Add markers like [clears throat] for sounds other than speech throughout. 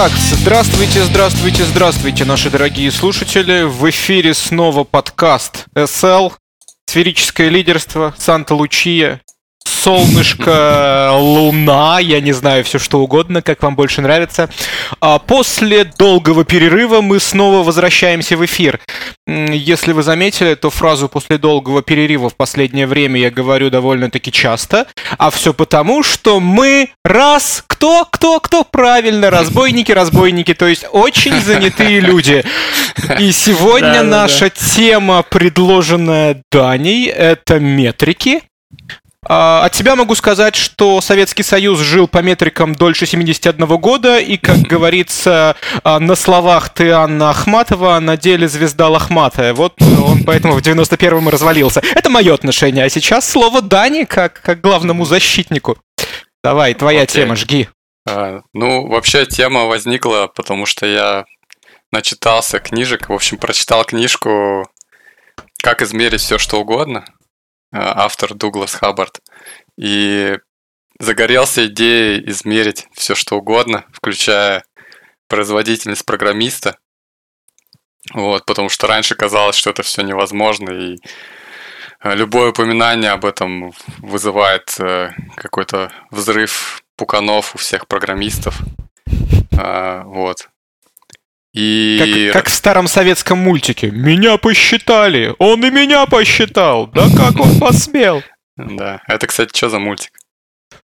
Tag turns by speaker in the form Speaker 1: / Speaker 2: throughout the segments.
Speaker 1: Итак, здравствуйте, здравствуйте, здравствуйте, наши дорогие слушатели. В эфире снова подкаст SL, сферическое лидерство, Санта-Лучия, солнышко, луна, я не знаю, все что угодно, как вам больше нравится. А после долгого перерыва мы снова возвращаемся в эфир. Если вы заметили, то фразу «после долгого перерыва» в последнее время я говорю довольно-таки часто, а все потому, что мы раз, кто, кто, кто, правильно, разбойники, разбойники, то есть очень занятые люди. И сегодня наша тема, предложенная Даней, это метрики. А, от себя могу сказать, что Советский Союз жил по метрикам дольше 71 года, и, как [laughs] говорится, а, на словах ты Анна Ахматова, на деле звезда лохматая. Вот он поэтому в 91-м и развалился. Это мое отношение. А сейчас слово Дани как, как главному защитнику. Давай, твоя okay. тема, жги.
Speaker 2: А, ну, вообще тема возникла, потому что я начитался книжек, в общем, прочитал книжку «Как измерить все, что угодно», Э, автор Дуглас Хаббард. И загорелся идеей измерить все, что угодно, включая производительность программиста. Вот, потому что раньше казалось, что это все невозможно, и э, любое упоминание об этом вызывает э, какой-то взрыв пуканов у всех программистов. Вот.
Speaker 1: И... Как, как в старом советском мультике. Меня посчитали, он и меня посчитал. Да как он посмел?
Speaker 2: Да, это, кстати, что за мультик?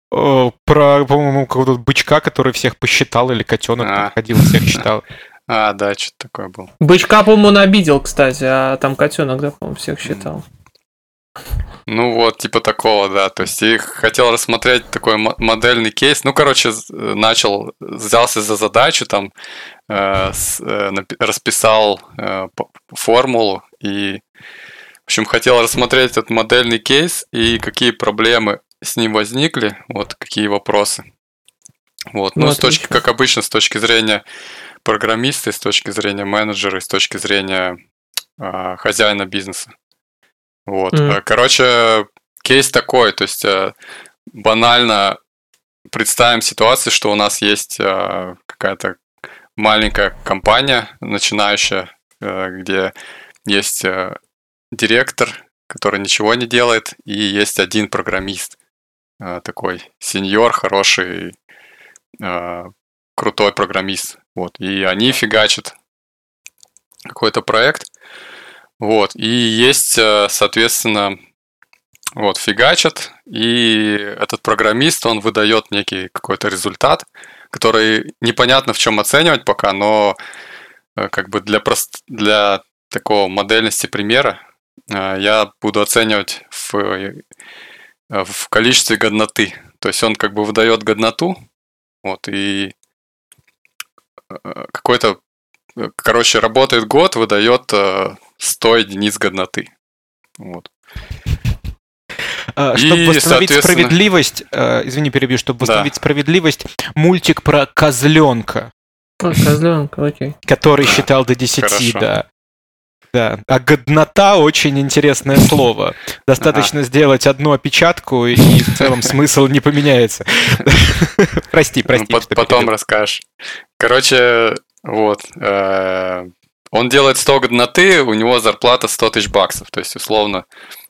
Speaker 1: Про, по-моему, какого-то бычка, который всех посчитал, или котенок а. ходил, всех считал. [laughs]
Speaker 2: А, да, что-то такое было.
Speaker 3: Бычка, по-моему, он обидел, кстати, а там котенок, да, по-моему, всех считал.
Speaker 2: Ну вот, типа такого, да. То есть я хотел рассмотреть такой модельный кейс. Ну, короче, начал, взялся за задачу, там, э, с, э, расписал э, формулу и, в общем, хотел рассмотреть этот модельный кейс и какие проблемы с ним возникли, вот какие вопросы. Вот, ну, ну с точки, как обычно, с точки зрения программиста, с точки зрения менеджера, с точки зрения э, хозяина бизнеса. Вот. Mm. Короче, кейс такой, то есть э, банально представим ситуацию, что у нас есть э, какая-то маленькая компания, начинающая, где есть директор, который ничего не делает, и есть один программист, такой сеньор, хороший, крутой программист. Вот. И они фигачат какой-то проект, вот, и есть, э, соответственно, вот, фигачат, и этот программист, он выдает некий какой-то результат, который непонятно в чем оценивать пока, но э, как бы для, прост... для такого модельности примера э, я буду оценивать в, в количестве годноты. То есть он как бы выдает годноту, вот, и какой-то, короче, работает год, выдает 100 единиц годноты. Вот.
Speaker 1: Uh, чтобы и, восстановить соответственно... справедливость, uh, извини, перебью, чтобы восстановить да. справедливость, мультик про козленка.
Speaker 3: Про козленка, окей.
Speaker 1: Который считал до 10, Хорошо. да. Да, а годнота очень интересное слово. Достаточно ага. сделать одну опечатку, и в целом смысл не поменяется. Прости, прости.
Speaker 2: Ну, потом расскажешь. Короче, вот. Он делает 100 годноты, у него зарплата 100 тысяч баксов, то есть условно.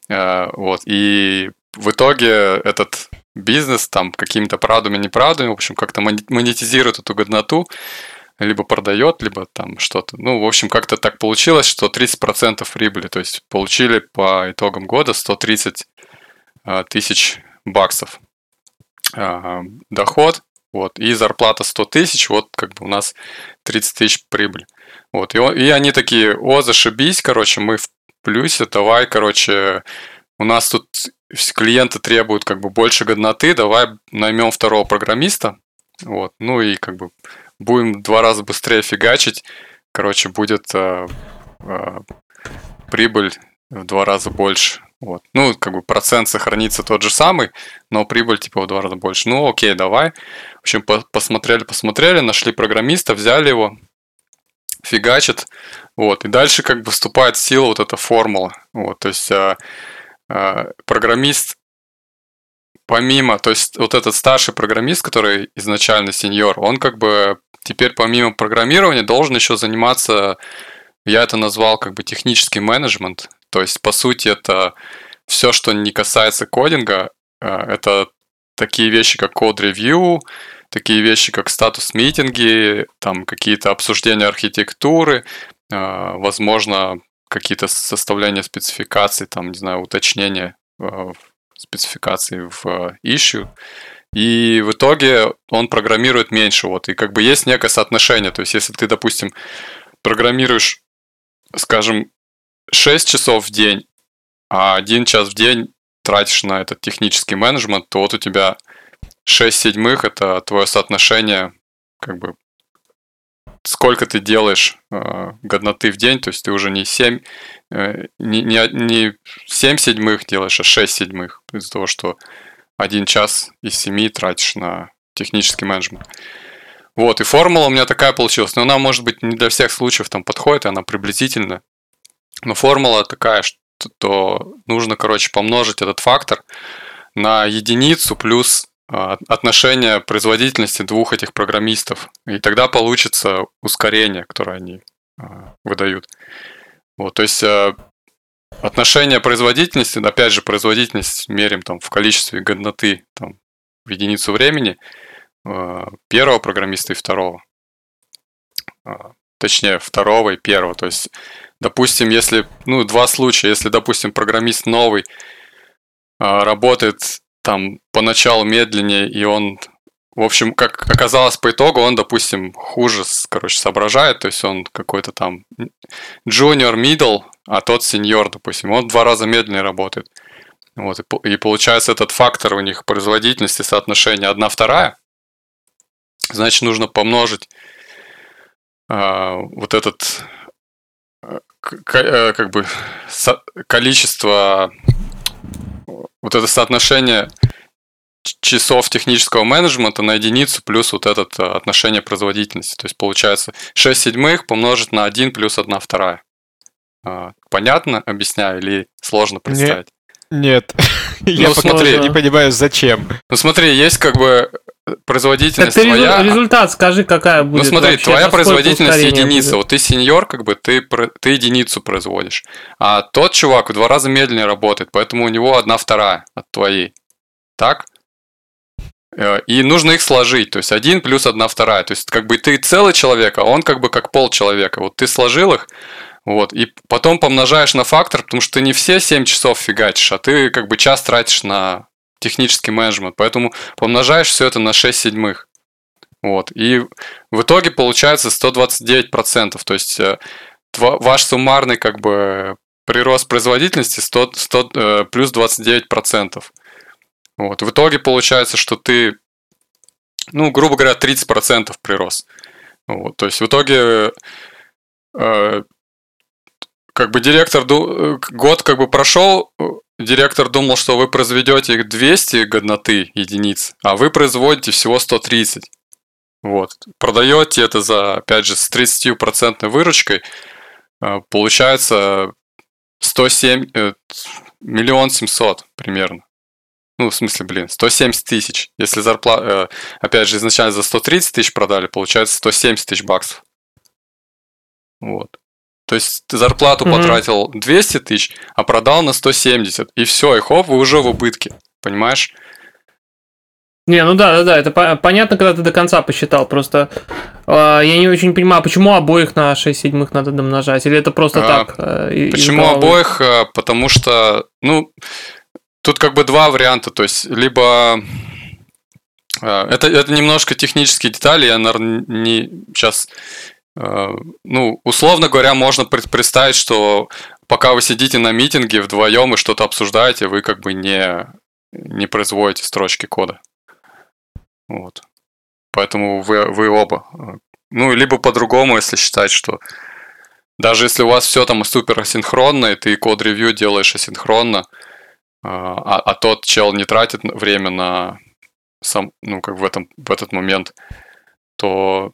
Speaker 2: Э, вот. И в итоге этот бизнес там какими-то правдами, неправдами, в общем, как-то монетизирует эту годноту, либо продает, либо там что-то. Ну, в общем, как-то так получилось, что 30% прибыли, то есть получили по итогам года 130 э, тысяч баксов э, доход, вот, и зарплата 100 тысяч, вот как бы у нас 30 тысяч прибыль. Вот, и, и они такие, о, зашибись, короче, мы в плюсе, давай, короче, у нас тут клиенты требуют как бы больше годноты, давай наймем второго программиста, вот, ну и как бы будем два раза быстрее фигачить, короче, будет э, э, прибыль в два раза больше. Вот. Ну, как бы процент сохранится тот же самый, но прибыль типа в два раза больше. Ну, окей, давай. В общем, по посмотрели, посмотрели, нашли программиста, взяли его, фигачит, вот, и дальше как бы вступает в силу вот эта формула, вот, то есть а, а, программист помимо, то есть вот этот старший программист, который изначально сеньор, он как бы теперь помимо программирования должен еще заниматься, я это назвал как бы технический менеджмент, то есть по сути это все, что не касается кодинга, э, это такие вещи, как код-ревью, такие вещи, как статус-митинги, там какие-то обсуждения архитектуры, э, возможно, какие-то составления спецификаций, там, не знаю, уточнения э, спецификаций в issue. И в итоге он программирует меньше. Вот. И как бы есть некое соотношение. То есть, если ты, допустим, программируешь, скажем, 6 часов в день, а один час в день тратишь на этот технический менеджмент, то вот у тебя 6 седьмых – это твое соотношение как бы сколько ты делаешь э, годноты в день, то есть ты уже не 7, э, не, не, не 7 седьмых делаешь, а 6 седьмых, из-за того, что один час из 7 тратишь на технический менеджмент. Вот, и формула у меня такая получилась, но она, может быть, не для всех случаев там подходит, она приблизительно. Но формула такая, что то нужно, короче, помножить этот фактор на единицу плюс отношение производительности двух этих программистов. И тогда получится ускорение, которое они а, выдают. Вот, то есть а, отношение производительности, опять же, производительность мерим там в количестве годноты там, в единицу времени первого программиста и второго. Точнее, второго и первого. То есть, допустим, если, ну, два случая, если, допустим, программист новый работает там поначалу медленнее, и он, в общем, как оказалось по итогу, он, допустим, хуже, короче, соображает, то есть он какой-то там junior, middle, а тот сеньор, допустим, он в два раза медленнее работает. Вот, и, и получается этот фактор у них производительности соотношения одна вторая, значит, нужно помножить э, вот этот э, как бы количество вот это соотношение часов технического менеджмента на единицу плюс вот это э, отношение производительности. То есть получается 6 седьмых помножить на 1 плюс 1 вторая. А, понятно объясняю или сложно представить?
Speaker 1: Нет. [laughs] Я ну, смотри, не понимаю, зачем.
Speaker 2: Ну смотри, есть как бы производительность так твоя...
Speaker 3: результат скажи, какая будет
Speaker 2: Ну смотри, вообще, твоя производительность единица. Будет? Вот ты сеньор, как бы, ты, ты единицу производишь. А тот чувак в два раза медленнее работает, поэтому у него одна вторая от твоей. Так? Э, и нужно их сложить, то есть один плюс одна вторая. То есть как бы ты целый человек, а он как бы как пол человека. Вот ты сложил их, вот, и потом помножаешь на фактор, потому что ты не все 7 часов фигачишь, а ты как бы час тратишь на технический менеджмент. Поэтому помножаешь все это на 6 седьмых. Вот. И в итоге получается 129%. То есть э, ваш суммарный как бы прирост производительности 100, 100, э, плюс 29%. Вот. В итоге получается, что ты, ну, грубо говоря, 30% прирост. Вот. То есть в итоге э, как бы директор э, год как бы прошел, Директор думал, что вы произведете 200 годноты единиц, а вы производите всего 130. Вот. Продаете это за, опять же, с 30% выручкой, э, получается 107, э, миллион семьсот примерно. Ну, в смысле, блин, 170 тысяч. Если зарплата, опять же, изначально за 130 тысяч продали, получается 170 тысяч баксов. Вот. То есть ты зарплату mm-hmm. потратил 200 тысяч, а продал на 170. И все, и хоп, вы уже в убытке. Понимаешь?
Speaker 3: Не, ну да, да, да, это по- понятно, когда ты до конца посчитал. Просто э, я не очень понимаю, почему обоих на 6 седьмых надо домножать, или это просто а, так?
Speaker 2: Э, почему обоих? Э, потому что, ну, тут как бы два варианта. То есть, либо э, это, это немножко технические детали, я, наверное, не, сейчас ну, условно говоря, можно представить, что пока вы сидите на митинге вдвоем и что-то обсуждаете, вы как бы не, не производите строчки кода. Вот. Поэтому вы, вы оба. Ну, либо по-другому, если считать, что даже если у вас все там супер асинхронно, и ты код-ревью делаешь асинхронно, э, а, а тот чел не тратит время на сам, ну, как в, этом, в этот момент, то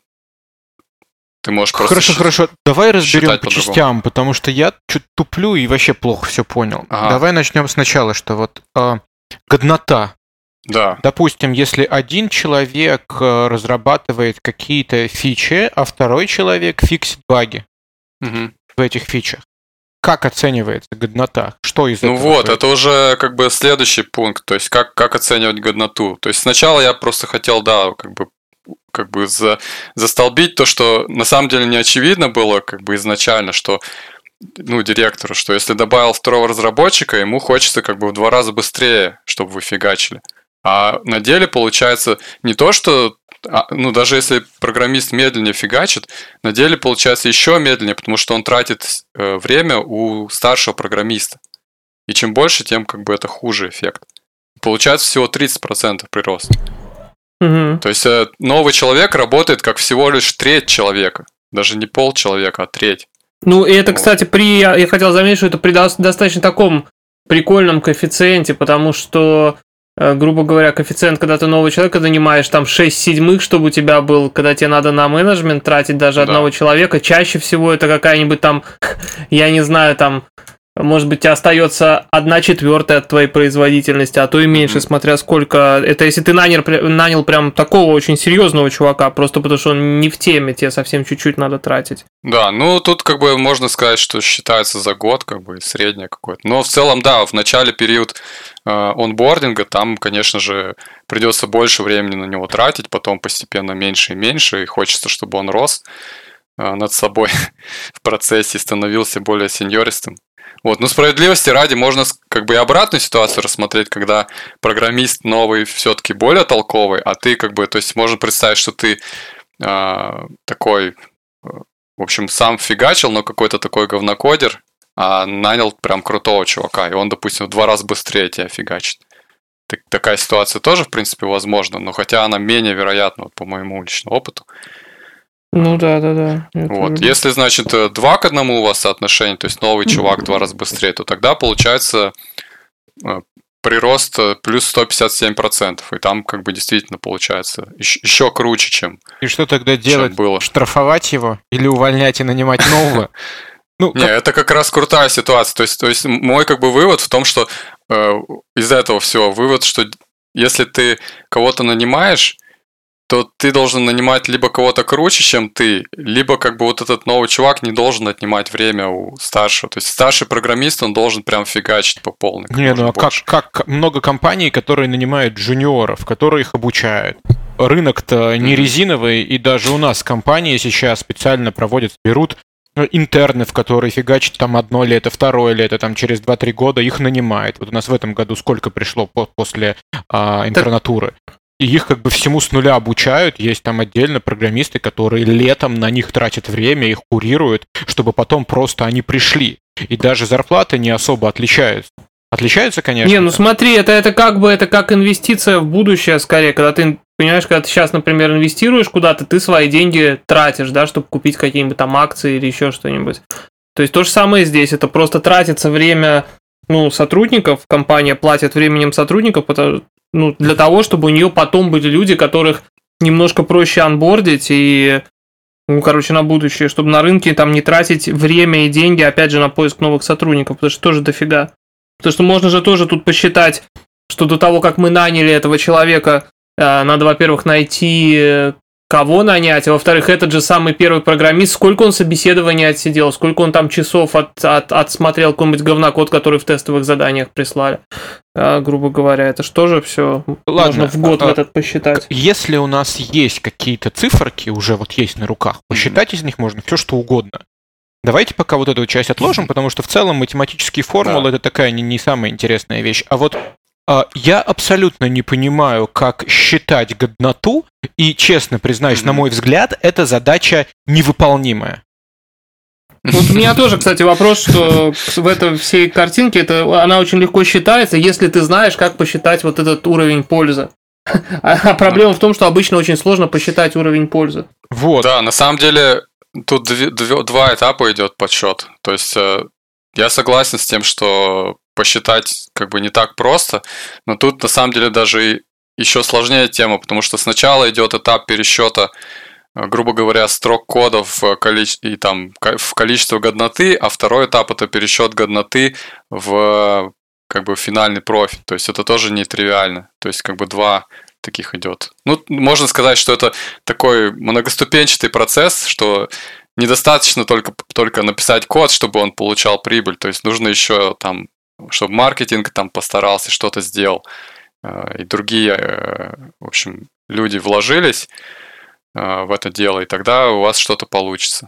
Speaker 2: ты можешь просто
Speaker 1: Хорошо, хорошо. Давай разберем по частям, потому что я чуть туплю и вообще плохо все понял. Ага. Давай начнем сначала, что вот э, годнота.
Speaker 2: Да.
Speaker 1: Допустим, если один человек э, разрабатывает какие-то фичи, а второй человек фиксит баги
Speaker 2: Мгм.
Speaker 1: в этих фичах, как оценивается годнота? Что из
Speaker 2: Ну
Speaker 1: этого?
Speaker 2: вот,
Speaker 1: происходит?
Speaker 2: это уже как бы следующий пункт, то есть как, как оценивать годноту. То есть сначала я просто хотел, да, как бы как бы за, застолбить то, что на самом деле не очевидно было как бы изначально, что ну, директору, что если добавил второго разработчика, ему хочется как бы в два раза быстрее, чтобы вы фигачили. А на деле получается не то, что а, ну, даже если программист медленнее фигачит, на деле получается еще медленнее, потому что он тратит э, время у старшего программиста. И чем больше, тем как бы это хуже эффект. Получается всего 30% прирост. То есть э, новый человек работает как всего лишь треть человека. Даже не пол человека, а треть.
Speaker 3: Ну, и это,
Speaker 2: Вот.
Speaker 3: кстати, при, я, хотел заметить, что это при дос- достаточно таком прикольном коэффициенте, потому что, э, грубо говоря, коэффициент, когда ты нового человека нанимаешь, там 6 седьмых, чтобы у тебя был, когда тебе надо на менеджмент тратить даже
Speaker 2: Да.
Speaker 3: одного человека, чаще всего это какая-нибудь там, [laughs] я не знаю, там, может быть, тебе остается одна четвертая от твоей производительности, а то и меньше,
Speaker 2: Мгм.
Speaker 3: смотря сколько. Это если ты нанял, нанял прям такого очень серьезного чувака, просто потому что он не в теме, тебе совсем чуть-чуть надо тратить.
Speaker 2: Да, ну тут как бы можно сказать, что считается за год, как бы среднее какое-то. Но в целом, да, в начале период э, онбординга там, конечно же, придется больше времени на него тратить, потом постепенно меньше и меньше, и хочется, чтобы он рос э, над собой [laughs] в процессе становился более сеньористым. Вот, ну справедливости ради можно как бы и обратную ситуацию рассмотреть, когда программист новый все-таки более толковый, а ты как бы, то есть можно представить, что ты а, такой э, в общем, сам фигачил, но какой-то такой говнокодер, а нанял прям крутого чувака, и он, допустим, в два раза быстрее тебя фигачит. Так- такая ситуация тоже, в принципе, возможна, но хотя она менее вероятна, вот, по моему личному опыту.
Speaker 3: Ну да, да, да. Это
Speaker 2: Вот.
Speaker 3: верно.
Speaker 2: Если, значит, э, два к одному у вас соотношение, то есть новый чувак в два раза быстрее, то тогда получается э, прирост э, плюс 157%. И там как бы действительно получается еще, еще круче, чем,
Speaker 1: И что тогда
Speaker 2: чем
Speaker 1: делать?
Speaker 2: было.
Speaker 1: Штрафовать его или увольнять и нанимать нового? [laughs] Ну,
Speaker 2: Не, это как раз крутая ситуация. То есть, то есть мой как бы вывод в том, что э, из этого всего вывод, что если ты кого-то нанимаешь, то ты должен нанимать либо кого-то круче, чем ты, либо как бы вот этот новый чувак не должен отнимать время у старшего. То есть старший программист, он должен прям фигачить по полной.
Speaker 1: Не, ну а как,
Speaker 2: больше.
Speaker 1: как много компаний, которые нанимают джуниоров, которые их обучают. Рынок-то не резиновый, и даже у нас компании сейчас специально проводят, берут э, интернов, которые фигачат там одно лето, второе лето, там через 2-3 года их нанимает. Вот у нас в этом году сколько пришло по- после а, интернатуры. И их как бы всему с нуля обучают. Есть там отдельно программисты, которые летом на них тратят время, их курируют, чтобы потом просто они пришли. И даже зарплаты не особо отличаются. Отличаются, конечно.
Speaker 3: Не, ну смотри, это, это как бы это как инвестиция в будущее, скорее, когда ты понимаешь, когда ты сейчас, например, инвестируешь куда-то, ты свои деньги тратишь, да, чтобы купить какие-нибудь там акции или еще что-нибудь. То есть то же самое здесь, это просто тратится время ну, сотрудников, компания платит временем сотрудников, потому, ну, для того, чтобы у нее потом были люди, которых немножко проще анбордить и ну, короче, на будущее, чтобы на рынке там не тратить время и деньги, опять же, на поиск новых сотрудников, потому что тоже дофига. Потому что можно же тоже тут посчитать, что до того, как мы наняли этого человека, э, надо, во-первых, найти э, кого нанять, а во-вторых, этот же самый первый программист, сколько он собеседований отсидел, сколько он там часов от, от- отсмотрел какой-нибудь говнокод, который в тестовых заданиях прислали, Э, грубо говоря. Это же тоже все
Speaker 1: Ладно,
Speaker 3: можно в год
Speaker 1: а-
Speaker 3: в этот посчитать.
Speaker 1: Если у нас есть какие-то циферки, уже вот есть на руках, посчитать из них можно все что угодно. Давайте пока вот эту часть отложим, потому что в целом математические формулы
Speaker 2: Да.
Speaker 1: это такая не, не самая интересная вещь. А вот а, я абсолютно не понимаю, как считать годноту, и честно признаюсь, на
Speaker 2: Мгм.
Speaker 1: мой взгляд, эта задача невыполнимая.
Speaker 3: Вот у меня тоже, кстати, вопрос, что в этой всей картинке это, она очень легко считается, если ты знаешь, как посчитать вот этот уровень пользы. [laughs] А а проблема в том, что обычно очень сложно посчитать уровень пользы.
Speaker 1: Вот.
Speaker 2: Да, на самом деле тут две- две- два этапа идет подсчет. То есть э, я согласен с тем, что посчитать как бы не так просто, но тут на самом деле даже еще сложнее тема, потому что сначала идет этап пересчета, э, грубо говоря, строк кодов в, количе- и там в количество годноты, а второй этап это пересчет годноты в как бы финальный профит. То есть это тоже нетривиально. То есть как бы два таких идет. Ну, можно сказать, что это такой многоступенчатый процесс, что недостаточно только, только написать код, чтобы он получал прибыль. То есть нужно еще там, чтобы маркетинг там постарался, что-то сделал. Э, и другие, э, в общем, люди вложились э, в это дело, и тогда у вас что-то получится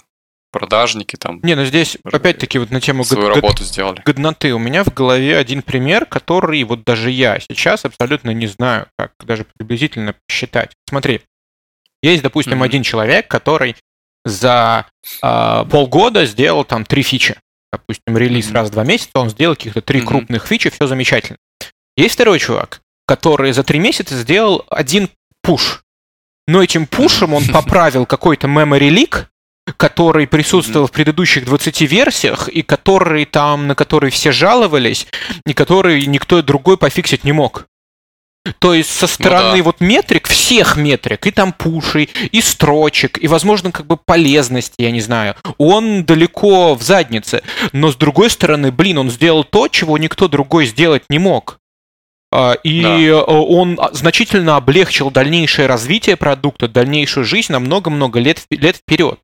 Speaker 2: продажники там.
Speaker 1: Не, ну здесь опять-таки вот на тему
Speaker 2: свою год, работу сделали.
Speaker 1: годноты. У меня в голове один пример, который вот даже я сейчас абсолютно не знаю, как даже приблизительно посчитать. Смотри, есть, допустим, mm-hmm. один человек, который за э, полгода сделал там три фичи. Допустим, релиз mm-hmm. раз в два месяца, он сделал каких-то три mm-hmm. крупных фичи, все замечательно. Есть второй чувак, который за три месяца сделал один пуш. Но этим пушем он [laughs] поправил какой-то memory leak, который присутствовал mm-hmm. в предыдущих 20 версиях, и который там, на который все жаловались, и который никто другой пофиксить не мог. То есть со стороны ну, да. вот метрик, всех метрик, и там пушей, и строчек, и, возможно, как бы полезности, я не знаю, он далеко в заднице. Но с другой стороны, блин, он сделал то, чего никто другой сделать не мог. А, и да. он значительно облегчил дальнейшее развитие продукта, дальнейшую жизнь на много-много лет, лет вперед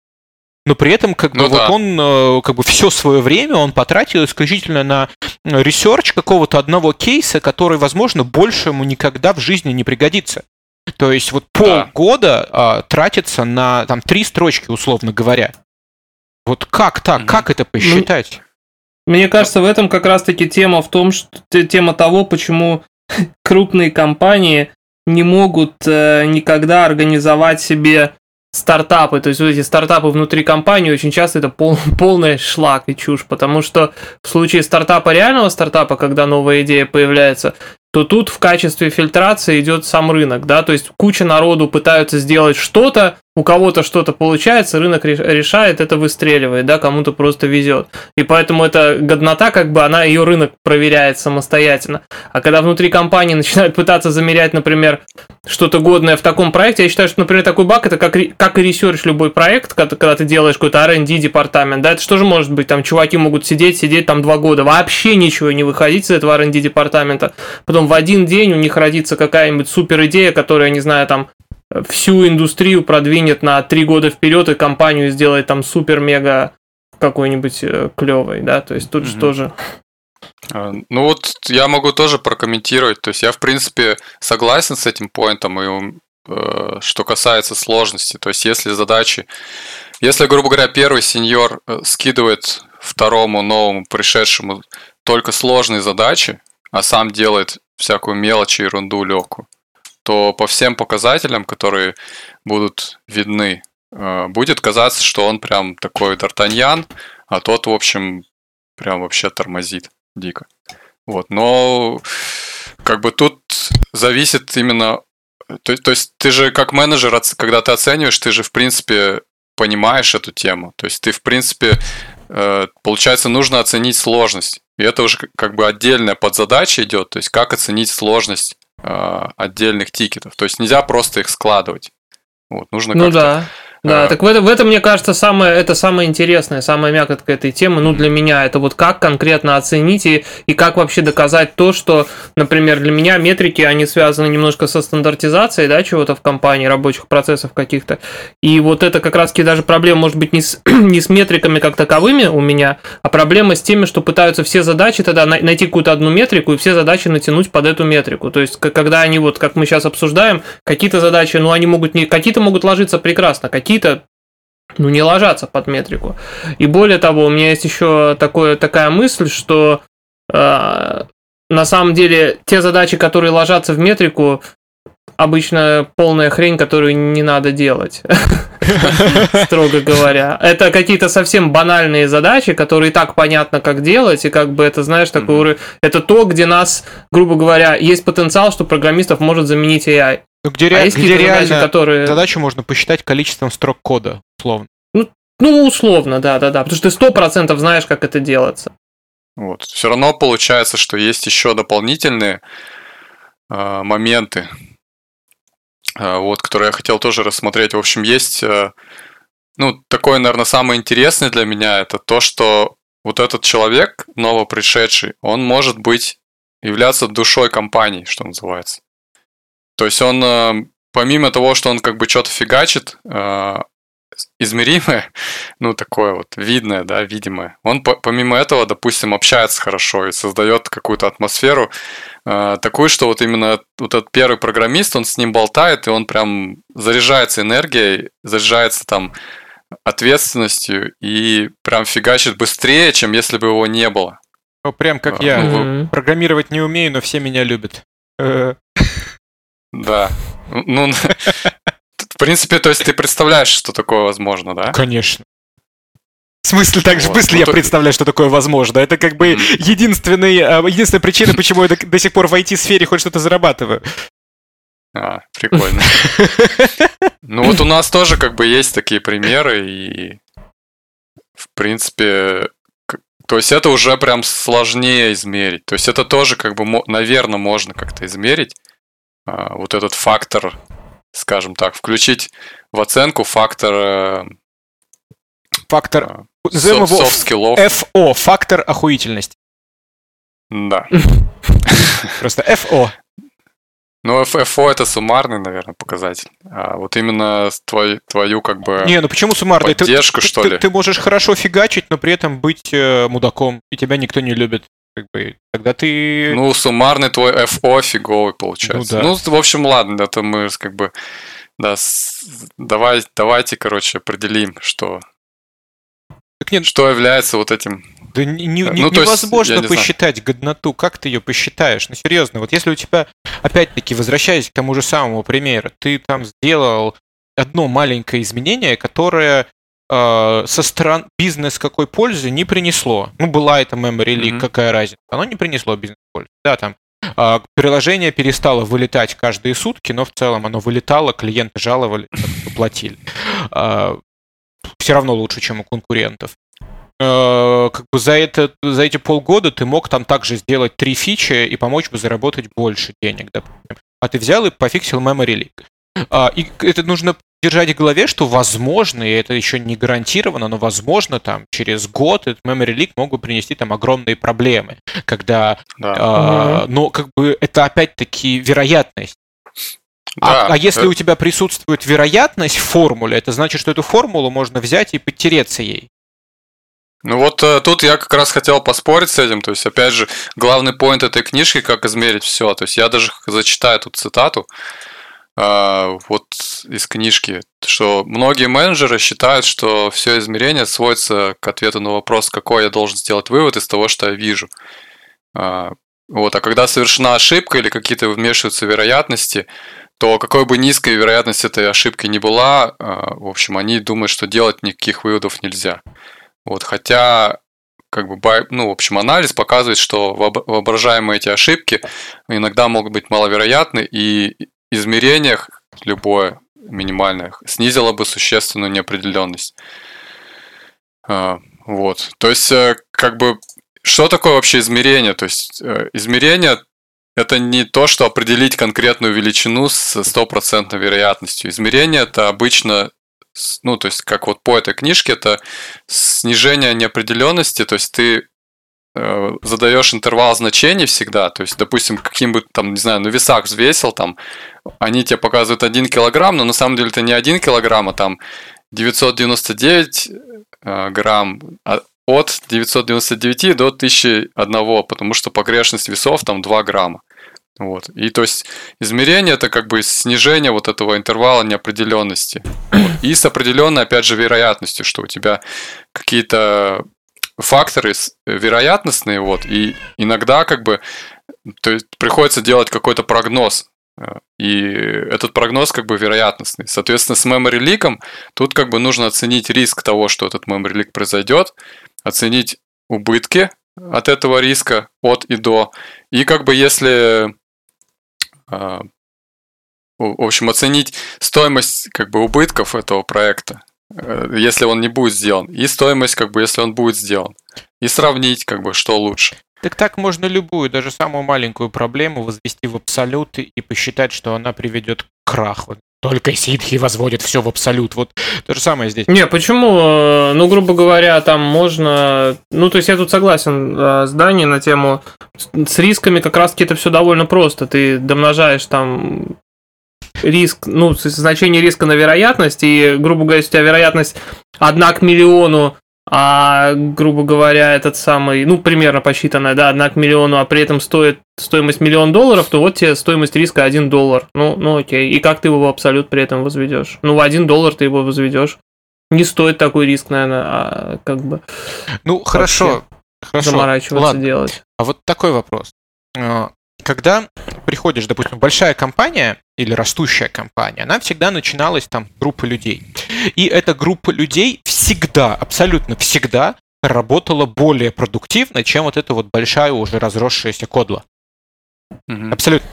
Speaker 1: но при этом как ну, бы да. вот он э, как бы все свое время он потратил исключительно на research какого-то одного кейса, который, возможно, больше ему никогда в жизни не пригодится. То есть вот полгода да. а, тратится на там три строчки, условно говоря. Вот как так? Mm-hmm. Как это посчитать?
Speaker 3: Мне кажется, в этом как раз-таки тема в том, что тема того, почему [laughs] крупные компании не могут э, никогда организовать себе стартапы, то есть вот эти стартапы внутри компании очень часто это пол, [laughs] полная шлак и чушь, потому что в случае стартапа, реального стартапа, когда новая идея появляется, то тут в качестве фильтрации идет сам рынок, да, то есть куча народу пытаются сделать что-то, у кого-то что-то получается, рынок решает, это выстреливает, да, кому-то просто везет. И поэтому эта годнота, как бы, она ее рынок проверяет самостоятельно. А когда внутри компании начинают пытаться замерять, например, что-то годное в таком проекте, я считаю, что, например, такой баг это как, как и research любой проект, когда, когда ты делаешь какой-то R&D департамент, да, это что же может быть, там чуваки могут сидеть, сидеть там два года, вообще ничего не выходить из этого R&D департамента, потом в один день у них родится какая-нибудь супер идея, которая, не знаю, там всю индустрию продвинет на три года вперед и компанию сделает там супер-мега какой-нибудь э, клевой, да, то есть тут mm-hmm. же тоже...
Speaker 2: А, ну вот я могу тоже прокомментировать, то есть я в принципе согласен с этим поинтом, и э, что касается сложности, то есть если задачи, если, грубо говоря, первый сеньор э, скидывает второму новому пришедшему только сложные задачи, а сам делает всякую мелочь и ерунду легкую, то по всем показателям, которые будут видны, э, будет казаться, что он прям такой Д'Артаньян, а тот, в общем, прям вообще тормозит дико. Вот, но как бы тут зависит именно... То, то есть ты же как менеджер, когда ты оцениваешь, ты же в принципе понимаешь эту тему. То есть ты в принципе, э, получается, нужно оценить сложность. И это уже как бы отдельная подзадача идет, то есть как оценить сложность отдельных тикетов. То есть нельзя просто их складывать. Вот, нужно
Speaker 3: ну как-то да. Да, а... так в этом, в этом, мне кажется, самое, это самое интересное, самая мякотка этой темы, ну, для меня, это вот как конкретно оценить и, и как вообще доказать то, что, например, для меня метрики, они связаны немножко со стандартизацией, да, чего-то в компании, рабочих процессов каких-то, и вот это как раз-таки даже проблема, может быть, не с, [clears throat] не с метриками как таковыми у меня, а проблема с теми, что пытаются все задачи тогда найти какую-то одну метрику и все задачи натянуть под эту метрику, то есть, когда они вот, как мы сейчас обсуждаем, какие-то задачи, ну, они могут не, какие-то могут ложиться прекрасно, какие какие-то ну, не ложатся под метрику. И более того, у меня есть еще такое, такая мысль, что э, на самом деле те задачи, которые ложатся в метрику, обычно полная хрень, которую не надо делать, [laughs] строго говоря. Это какие-то совсем банальные задачи, которые и так понятно, как делать, и как бы это, знаешь, такой уровень... Это то, где нас, грубо говоря, есть потенциал, что программистов может заменить AI.
Speaker 1: Ну, где, а ре... где реально задачи, которые... задачу можно посчитать количеством строк кода, условно.
Speaker 3: Ну, ну условно, да, да, да. Потому что ты сто процентов знаешь, как это делается.
Speaker 2: Вот. Все равно получается, что есть еще дополнительные э, моменты, э, вот, которые я хотел тоже рассмотреть. В общем, есть, э, ну, такое, наверное, самое интересное для меня, это то, что вот этот человек, новопришедший, он может быть являться душой компании, что называется. То есть он, э, помимо того, что он как бы что-то фигачит, э, измеримое, [laughs] ну, такое вот видное, да, видимое. Он помимо этого, допустим, общается хорошо и создает какую-то атмосферу э, такую, что вот именно вот этот первый программист, он с ним болтает, и он прям заряжается энергией, заряжается там ответственностью и прям фигачит быстрее, чем если бы его не было.
Speaker 1: Ну, прям как я. Ну, Программировать не умею, но все меня любят. Э.
Speaker 2: Да. Ну, [laughs] в принципе, то есть ты представляешь, что такое возможно, да?
Speaker 1: Конечно. В смысле, так же вот. быстро ну, я то... представляю, что такое возможно. Это как бы mm-hmm. единственный, а, единственная причина, [laughs] почему я до, до сих пор в IT-сфере хоть что-то зарабатываю.
Speaker 2: А, прикольно. [laughs] Ну вот у нас тоже как бы есть такие примеры, и в принципе, то есть это уже прям сложнее измерить. То есть это тоже как бы, наверное, можно как-то измерить. А, вот этот фактор, скажем так, включить в оценку фактор... Э,
Speaker 1: фактор...
Speaker 2: А, софт-скиллов.
Speaker 1: ФО, фактор охуительности.
Speaker 2: Да. [laughs]
Speaker 1: Просто FO.
Speaker 2: Ну, FFO это суммарный, наверное, показатель. А вот именно твой, твою как бы
Speaker 1: Не, ну почему суммарный?
Speaker 2: Поддержку,
Speaker 1: ты,
Speaker 2: что
Speaker 1: ты,
Speaker 2: ли?
Speaker 1: Ты, можешь хорошо фигачить, но при этом быть э, мудаком, и тебя никто не любит. Как бы, тогда ты...
Speaker 2: Ну, суммарный твой FO фиговый получается. Ну, да. ну в общем, ладно, это мы как бы... Да, с, давай, давайте, короче, определим, что... Так нет, что является вот этим
Speaker 1: да не, не, ну, невозможно есть, посчитать знаю. годноту. Как ты ее посчитаешь? Ну, серьезно, вот если у тебя, опять-таки, возвращаясь к тому же самому примеру, ты там сделал одно маленькое изменение, которое э, со стороны бизнес какой пользы не принесло. Ну, была это memory leak, mm-hmm. какая разница? Оно не принесло бизнес пользы. Да, там э, приложение перестало вылетать каждые сутки, но в целом оно вылетало, клиенты жаловали, платили. Э, все равно лучше, чем у конкурентов. Э, как бы за, это, за эти полгода ты мог там также сделать три фичи и помочь бы заработать больше денег, допустим. А ты взял и пофиксил memory leak. А, и это нужно держать в голове, что возможно, и это еще не гарантированно, но возможно там через год этот memory leak могут принести там огромные проблемы, когда, да. а, но как бы это опять-таки вероятность. А, да, а, а если это... у тебя присутствует вероятность в формуле, это значит, что эту формулу можно взять и подтереться ей.
Speaker 2: Ну вот э, тут я как раз хотел поспорить с этим. То есть, опять же, главный поинт этой книжки, как измерить все. То есть я даже зачитаю тут цитату э, вот из книжки, что многие менеджеры считают, что все измерение сводится к ответу на вопрос, какой я должен сделать вывод из того, что я вижу. Э, вот, а когда совершена ошибка или какие-то вмешиваются вероятности, то какой бы низкой вероятность этой ошибки не была, э, в общем, они думают, что делать никаких выводов нельзя. Вот, хотя как бы, ну, в общем, анализ показывает, что воображаемые эти ошибки иногда могут быть маловероятны, и измерениях любое минимальное снизило бы существенную неопределенность. А, вот. То есть, э, как бы, что такое вообще измерение? То есть, э, измерение это не то, что определить конкретную величину с стопроцентной вероятностью. Измерение это обычно ну, то есть, как вот по этой книжке, это снижение неопределенности, то есть ты э, задаешь интервал значений всегда, то есть, допустим, каким бы там, не знаю, на весах взвесил, там, они тебе показывают 1 килограмм, но на самом деле это не 1 килограмм, а там 999 э, грамм, а от 999 до 1001, потому что погрешность весов там 2 грамма. Вот. И то есть измерение это как бы снижение вот этого интервала неопределенности. Вот. И с определенной, опять же, вероятностью, что у тебя какие-то факторы вероятностные, вот, и иногда как бы то есть приходится делать какой-то прогноз, и этот прогноз как бы вероятностный. Соответственно, с memory leak тут как бы нужно оценить риск того, что этот memory leak произойдет, оценить убытки от этого риска от и до. И как бы если а, в общем, оценить стоимость как бы убытков этого проекта, э, если он не будет сделан, и стоимость, как бы, если он будет сделан, и сравнить, как бы, что лучше.
Speaker 1: Так так можно любую, даже самую маленькую проблему возвести в абсолюты и посчитать, что она приведет к краху. только ситхи возводят все в абсолют. Вот то же самое здесь.
Speaker 3: Не, почему? Ну, грубо говоря, там можно... Ну, то есть я тут согласен э, с Даней на тему... С рисками как раз-таки это все довольно просто. Ты домножаешь там риск, ну, значение риска на вероятность, и, грубо говоря, если у тебя вероятность 1 к миллиону а, грубо говоря, этот самый, ну, примерно посчитанная, да, одна к миллиону, а при этом стоит стоимость миллион долларов, то вот тебе стоимость риска 1 доллар. Ну, ну окей. И как ты его в абсолют при этом возведешь? Ну, в 1 доллар ты его возведешь. Не стоит такой риск, наверное, а, как бы.
Speaker 1: Ну, хорошо. Хорошо.
Speaker 3: Заморачиваться Ладно. делать.
Speaker 1: А вот такой вопрос. Когда приходишь, допустим, большая компания или растущая компания, она всегда начиналась там группы людей. И эта группа людей всегда, абсолютно всегда работала более продуктивно, чем вот эта вот большая уже разросшаяся кодла. Mm-hmm. Абсолютно.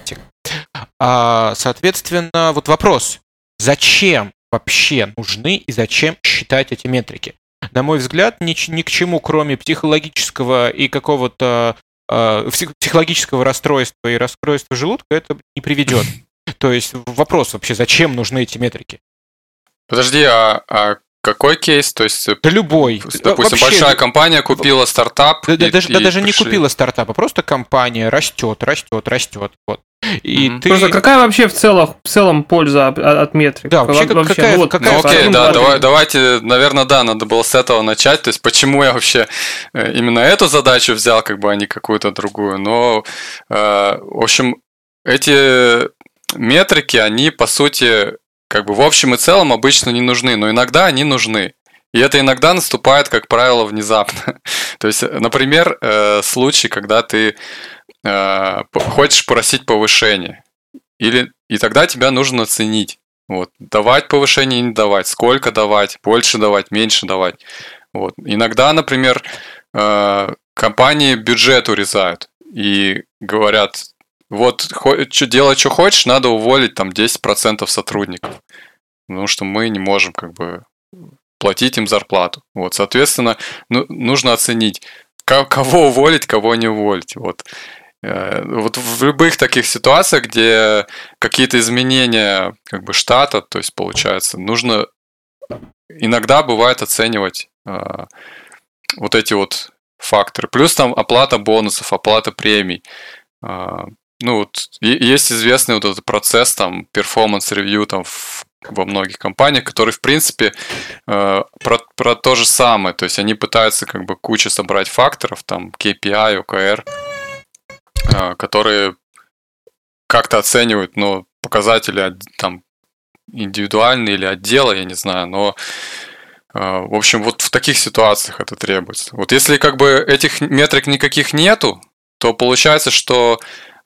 Speaker 1: А, соответственно, вот вопрос, зачем вообще нужны и зачем считать эти метрики? На мой взгляд, ни, ни к чему, кроме психологического и какого-то психологического расстройства и расстройства желудка, это не приведет. [laughs] То есть вопрос вообще, зачем нужны эти метрики?
Speaker 2: Подожди, а, а какой кейс? То есть,
Speaker 1: да любой.
Speaker 2: Допустим, Вообще, большая компания купила стартап.
Speaker 1: Да, и, даже, и да, даже пришли... не купила стартап, а просто компания растет, растет, растет. Вот.
Speaker 3: И mm-hmm. ты... Просто какая вообще в целом, в целом польза от, от метрик?
Speaker 1: Да, вообще, вообще какая, ну, вот, какая
Speaker 2: ну, окей, да, давай, давайте, наверное, да, надо было с этого начать. То есть, почему я вообще э, именно эту задачу взял, как бы, а не какую-то другую. Но, э, в общем, эти метрики, они, по сути, как бы в общем и целом обычно не нужны, но иногда они нужны. И это иногда наступает, как правило, внезапно. [laughs] То есть, например, э, случай, когда ты э, хочешь просить повышение, или, и тогда тебя нужно оценить. Вот, давать повышение не давать, сколько давать, больше давать, меньше давать. Вот. Иногда, например, э, компании бюджет урезают и говорят, вот что, делать, что хочешь, надо уволить там 10% сотрудников. Потому что мы не можем как бы платить им зарплату. Вот, соответственно, ну, нужно оценить, кого уволить, кого не уволить. Вот. Э, вот в любых таких ситуациях, где какие-то изменения как бы штата, то есть получается, нужно иногда бывает оценивать э, вот эти вот факторы. Плюс там оплата бонусов, оплата премий. Э, ну, вот есть известный вот этот процесс, там, performance review там в, во многих компаниях, который, в принципе, э, про, про то же самое. То есть они пытаются как бы кучу собрать факторов, там, KPI, OKR, э, которые как-то оценивают, ну, показатели там индивидуальные или отдела, я не знаю, но э, в общем, вот в таких ситуациях это требуется. Вот если как бы этих метрик никаких нету, то получается, что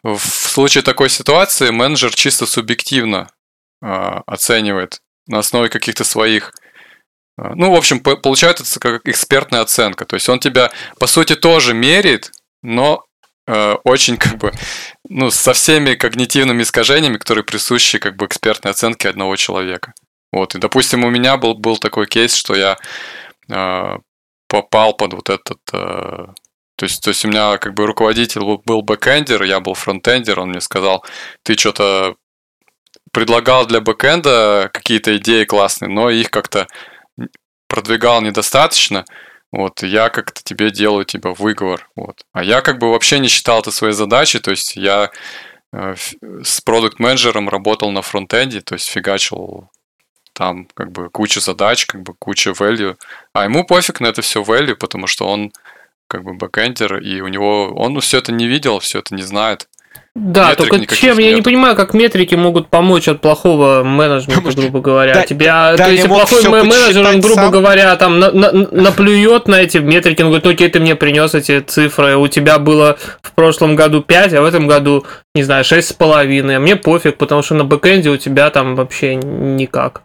Speaker 2: в случае такой ситуации менеджер чисто субъективно э, оценивает на основе каких-то своих э, ну, в общем, получается как экспертная оценка. То есть он тебя, по сути, тоже меряет, но э, очень как бы, ну, со всеми когнитивными искажениями, которые присущи как бы экспертной оценке одного человека. Вот, и, допустим, у меня был, был такой кейс, что я э, попал под вот этот э, то есть, то есть у меня как бы руководитель был бэкэндер, я был фронтендер, он мне сказал, ты что-то предлагал для бэкэнда какие-то идеи классные, но их как-то продвигал недостаточно, вот, я как-то тебе делаю типа выговор, вот. А я как бы вообще не считал это своей задачей, то есть я э, с продукт-менеджером работал на фронтенде, то есть фигачил там как бы кучу задач, как бы куча value, а ему пофиг на это все value, потому что он как бы бэкэндер, и у него он все это не видел, все это не знает.
Speaker 3: Да, Метрик только чем нет. я не понимаю, как метрики могут помочь от плохого менеджмента, грубо говоря. Да, Тебя, да, то есть плохой менеджер, он, грубо сам. говоря, там на, на, наплюет на эти метрики, он говорит, окей, ты мне принес эти цифры, у тебя было в прошлом году 5, а в этом году, не знаю, 6,5. А мне пофиг, потому что на бэкэнде у тебя там вообще никак.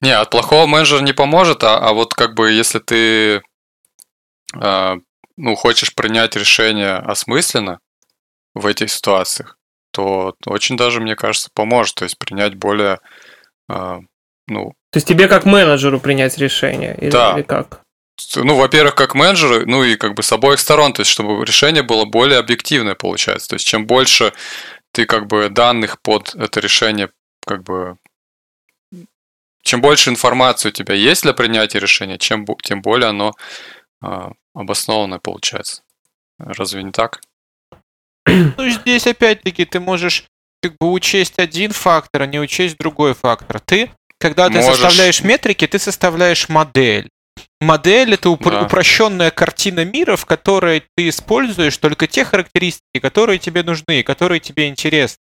Speaker 2: Не, от плохого менеджера не поможет, а, а вот как бы если ты а, ну, хочешь принять решение осмысленно в этих ситуациях, то очень даже, мне кажется, поможет, то есть принять более, э, ну...
Speaker 3: То есть тебе как менеджеру принять решение? Или, да. или как?
Speaker 2: Ну, во-первых, как менеджеру, ну и как бы с обоих сторон, то есть чтобы решение было более объективное, получается. То есть чем больше ты как бы данных под это решение как бы чем больше информации у тебя есть для принятия решения, чем, тем более оно обоснованное получается. Разве не так?
Speaker 1: Ну, здесь опять-таки ты можешь как бы учесть один фактор, а не учесть другой фактор. Ты, когда ты можешь... составляешь метрики, ты составляешь модель. Модель это упро- да. упрощенная картина мира, в которой ты используешь только те характеристики, которые тебе нужны, которые тебе интересны.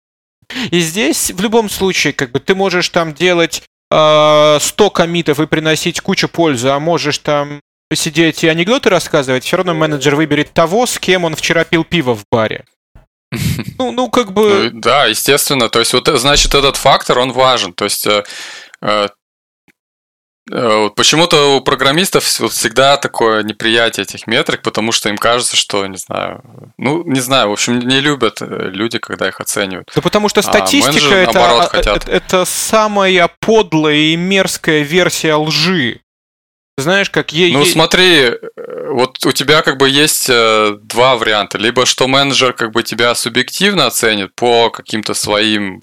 Speaker 1: И здесь в любом случае, как бы ты можешь там делать э, 100 комитов и приносить кучу пользы, а можешь там сидеть и анекдоты рассказывать, все равно менеджер выберет того, с кем он вчера пил пиво в баре. [laughs]
Speaker 2: Ну, ну, как бы... Ну, да, естественно. То есть, вот, значит, этот фактор, он важен. То есть, э, э, э Почему-то у программистов всегда такое неприятие этих метрик, потому что им кажется, что, не знаю, ну, не знаю, в общем, не любят э, люди, когда их оценивают.
Speaker 1: Да потому что а статистика а это, наоборот, это, это самая подлая и мерзкая версия лжи. Знаешь, как ей...
Speaker 2: Ну, смотри, вот у тебя как бы есть э, два варианта. Либо что менеджер как бы тебя субъективно оценит по каким-то своим...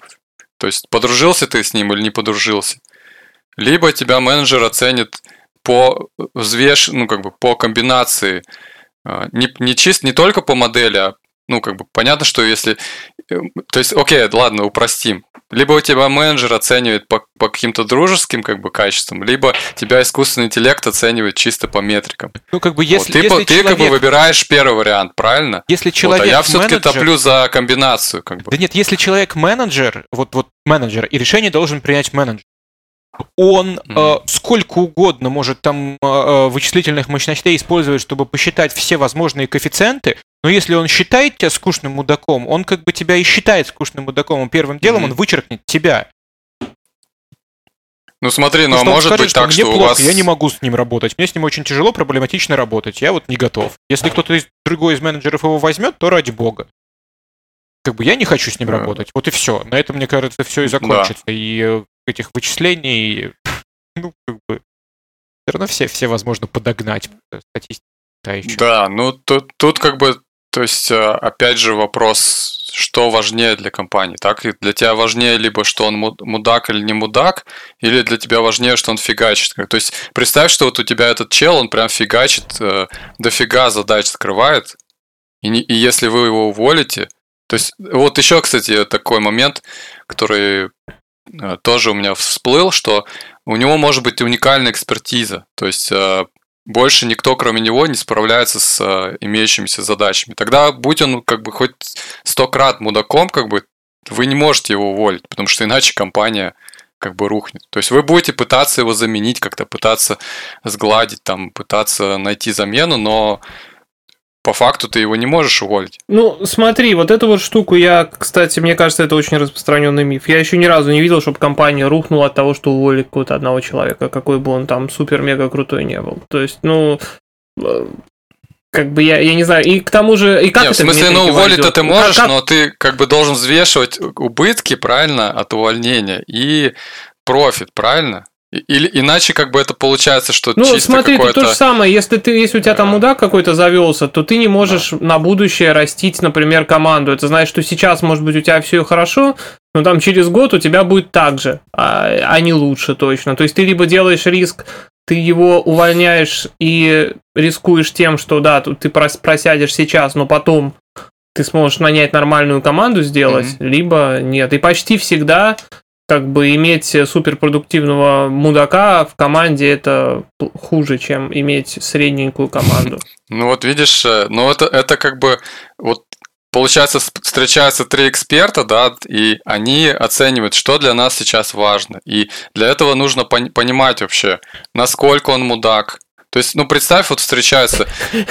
Speaker 2: То есть, подружился ты с ним или не подружился. Либо тебя менеджер оценит по взвеш... ну, как бы по комбинации э, не, не чисто не только по модели, а ну, как бы понятно, что если... То есть, окей, ладно, упростим. Либо у тебя менеджер оценивает по, по каким-то дружеским как бы качествам, либо тебя искусственный интеллект оценивает чисто по метрикам.
Speaker 1: Ну, как бы если,
Speaker 2: вот, ты,
Speaker 1: если
Speaker 2: ты человек... как бы выбираешь первый вариант, правильно?
Speaker 1: Если человек
Speaker 2: вот, а я все-таки менеджер... топлю за комбинацию, как бы.
Speaker 1: Да нет, если человек менеджер, вот, вот менеджер, и решение должен принять менеджер он э, сколько угодно может там э, э, вычислительных мощностей использовать, чтобы посчитать все возможные коэффициенты, но если он считает тебя скучным мудаком, он как бы тебя и считает скучным мудаком, и первым делом mm-hmm. он вычеркнет тебя.
Speaker 2: Ну смотри, ну а может скажет, быть так, что,
Speaker 1: что у вас... я не могу с ним работать, мне с ним очень тяжело, проблематично работать, я вот не готов. Если кто-то из другой из менеджеров его возьмет, то ради бога. Как бы я не хочу с ним работать, вот и все. На этом, мне кажется, все и закончится. Да. И э, этих вычислений, ну, как бы, все равно все, все возможно подогнать статистику.
Speaker 2: Да, еще. да ну тут, тут как бы, то есть, э, опять же, вопрос, что важнее для компании, так? И для тебя важнее либо, что он мудак или не мудак, или для тебя важнее, что он фигачит. То есть, представь, что вот у тебя этот чел, он прям фигачит, э, дофига задач скрывает, и, не, и если вы его уволите, то есть, вот еще, кстати, такой момент, который Э, тоже у меня всплыл, что у него может быть уникальная экспертиза. То есть э, больше никто, кроме него, не справляется с э, имеющимися задачами. Тогда, будь он как бы хоть сто крат мудаком, как бы вы не можете его уволить, потому что иначе компания как бы рухнет. То есть вы будете пытаться его заменить, как-то пытаться сгладить, там, пытаться найти замену, но по факту ты его не можешь уволить.
Speaker 3: Ну, смотри, вот эту вот штуку я, кстати, мне кажется, это очень распространенный миф. Я еще ни разу не видел, чтобы компания рухнула от того, что уволили какого-то одного человека, какой бы он там супер-мега крутой не был. То есть, ну, э, как бы я, я не знаю, и к тому же, и как Нет,
Speaker 2: это в смысле, ну уволить-то ты можешь, как... но ты как бы должен взвешивать убытки, правильно, от увольнения и профит, правильно? Или иначе как бы это получается, что
Speaker 3: ну, чисто смотри, это то же самое. Если ты, если у тебя там мудак какой-то завелся, то ты не можешь да. на будущее растить, например, команду. Это значит, что сейчас, может быть, у тебя все хорошо, но там через год у тебя будет так же, а, а не лучше точно. То есть ты либо делаешь риск, ты его увольняешь и рискуешь тем, что да, тут ты просядешь сейчас, но потом ты сможешь нанять нормальную команду сделать, mm-hmm. либо нет. И почти всегда как бы иметь суперпродуктивного мудака в команде это хуже, чем иметь средненькую команду. [laughs]
Speaker 2: Ну вот видишь, э, ну это, это как бы вот получается встречаются три эксперта, да, и они оценивают, что для нас сейчас важно. И для этого нужно понимать вообще, насколько он мудак, то есть, ну, представь, вот встречаются,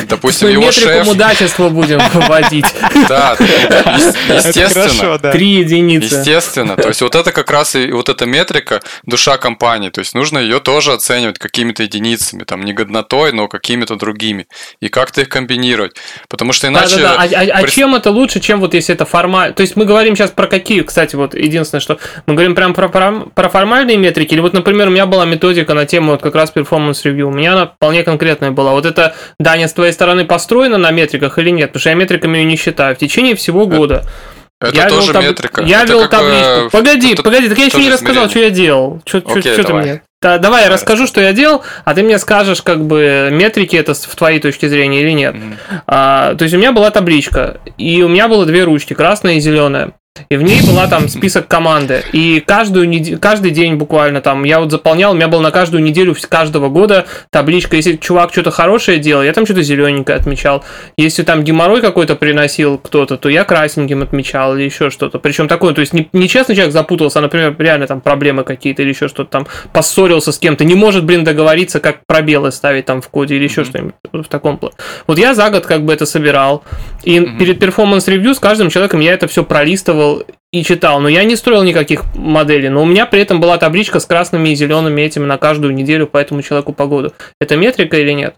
Speaker 2: допустим,
Speaker 3: Мы
Speaker 2: его шеф...
Speaker 3: мудачества будем [laughs] вводить.
Speaker 2: Да, естественно.
Speaker 3: Три единицы.
Speaker 2: Естественно. То есть, вот это как раз и вот эта метрика душа компании. То есть, нужно ее тоже оценивать какими-то единицами, там, не годнотой, но какими-то другими. И как-то их комбинировать. Потому что иначе...
Speaker 3: А, а, а чем это лучше, чем вот если это формально... То есть, мы говорим сейчас про какие, кстати, вот единственное, что мы говорим прям про, про, про формальные метрики. Или вот, например, у меня была методика на тему вот как раз performance review. У меня она вполне конкретная была. Вот это, Даня, с твоей стороны построено на метриках или нет? Потому что я метриками ее не считаю. В течение всего года.
Speaker 2: Это я тоже таб... метрика.
Speaker 3: Я
Speaker 2: это
Speaker 3: вел табличку. Бы... Погоди, это погоди, так я еще не рассказал, что я делал. Что,
Speaker 2: Окей,
Speaker 3: что, что ты мне? Да, давай я расскажу, что я делал, а ты мне скажешь, как бы, метрики это в твоей точке зрения или нет. Mm-hmm. А, то есть у меня была табличка, и у меня было две ручки, красная и зеленая. И в ней была там список команды. И каждую нед... каждый день буквально там я вот заполнял, у меня был на каждую неделю каждого года табличка. Если чувак что-то хорошее делал, я там что-то зелененькое отмечал. Если там геморрой какой-то приносил кто-то, то я красненьким отмечал или еще что-то. Причем такое, то есть не, не честно человек запутался, а, например, реально там проблемы какие-то или еще что-то там, поссорился с кем-то, не может, блин, договориться, как пробелы ставить там в коде или еще mm-hmm. что-нибудь в таком плане. Вот я за год как бы это собирал. И mm-hmm. перед performance review с каждым человеком я это все пролистывал читал и читал, но я не строил никаких моделей. Но у меня при этом была табличка с красными и зелеными этими на каждую неделю по этому человеку по году. Это метрика или нет?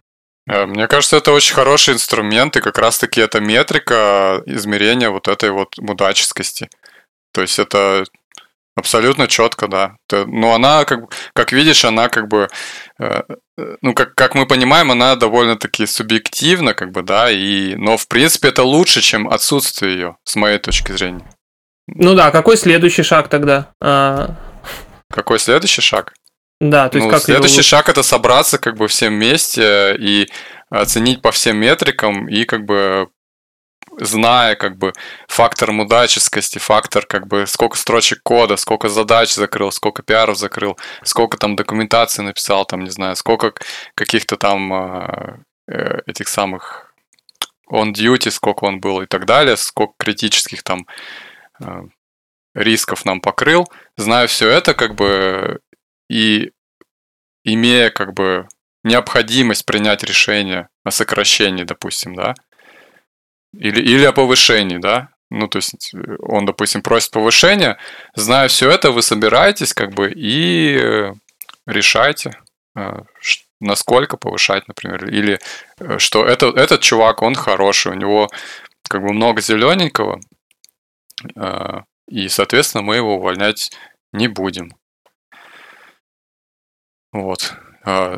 Speaker 2: Э, мне кажется, это очень хороший инструмент, и как раз-таки это метрика измерения вот этой вот мудаческости. То есть это абсолютно четко, да. Но ну, она, как, как видишь, она как бы, э, э, ну, как, как мы понимаем, она довольно-таки субъективна, как бы, да, и, но, в принципе, это лучше, чем отсутствие ее, с моей точки зрения.
Speaker 3: Ну да, какой следующий шаг тогда? А...
Speaker 2: Какой следующий шаг?
Speaker 3: Да, то есть
Speaker 2: ну,
Speaker 3: как
Speaker 2: следующий его... шаг это собраться как бы всем вместе и оценить по всем метрикам и как бы зная как бы фактор мудаческости, фактор как бы сколько строчек кода, сколько задач закрыл, сколько пиаров закрыл, сколько там документации написал, там не знаю, сколько каких-то там а, э, этих самых on duty, сколько он был и так далее, сколько критических там рисков нам покрыл, зная все это, как бы, и имея, как бы, необходимость принять решение о сокращении, допустим, да, или, или о повышении, да, ну, то есть он, допустим, просит повышения, зная все это, вы собираетесь, как бы, и э, решайте, э, насколько повышать, например, или что это, этот чувак, он хороший, у него как бы много зелененького, и, соответственно, мы его увольнять не будем. Вот. А,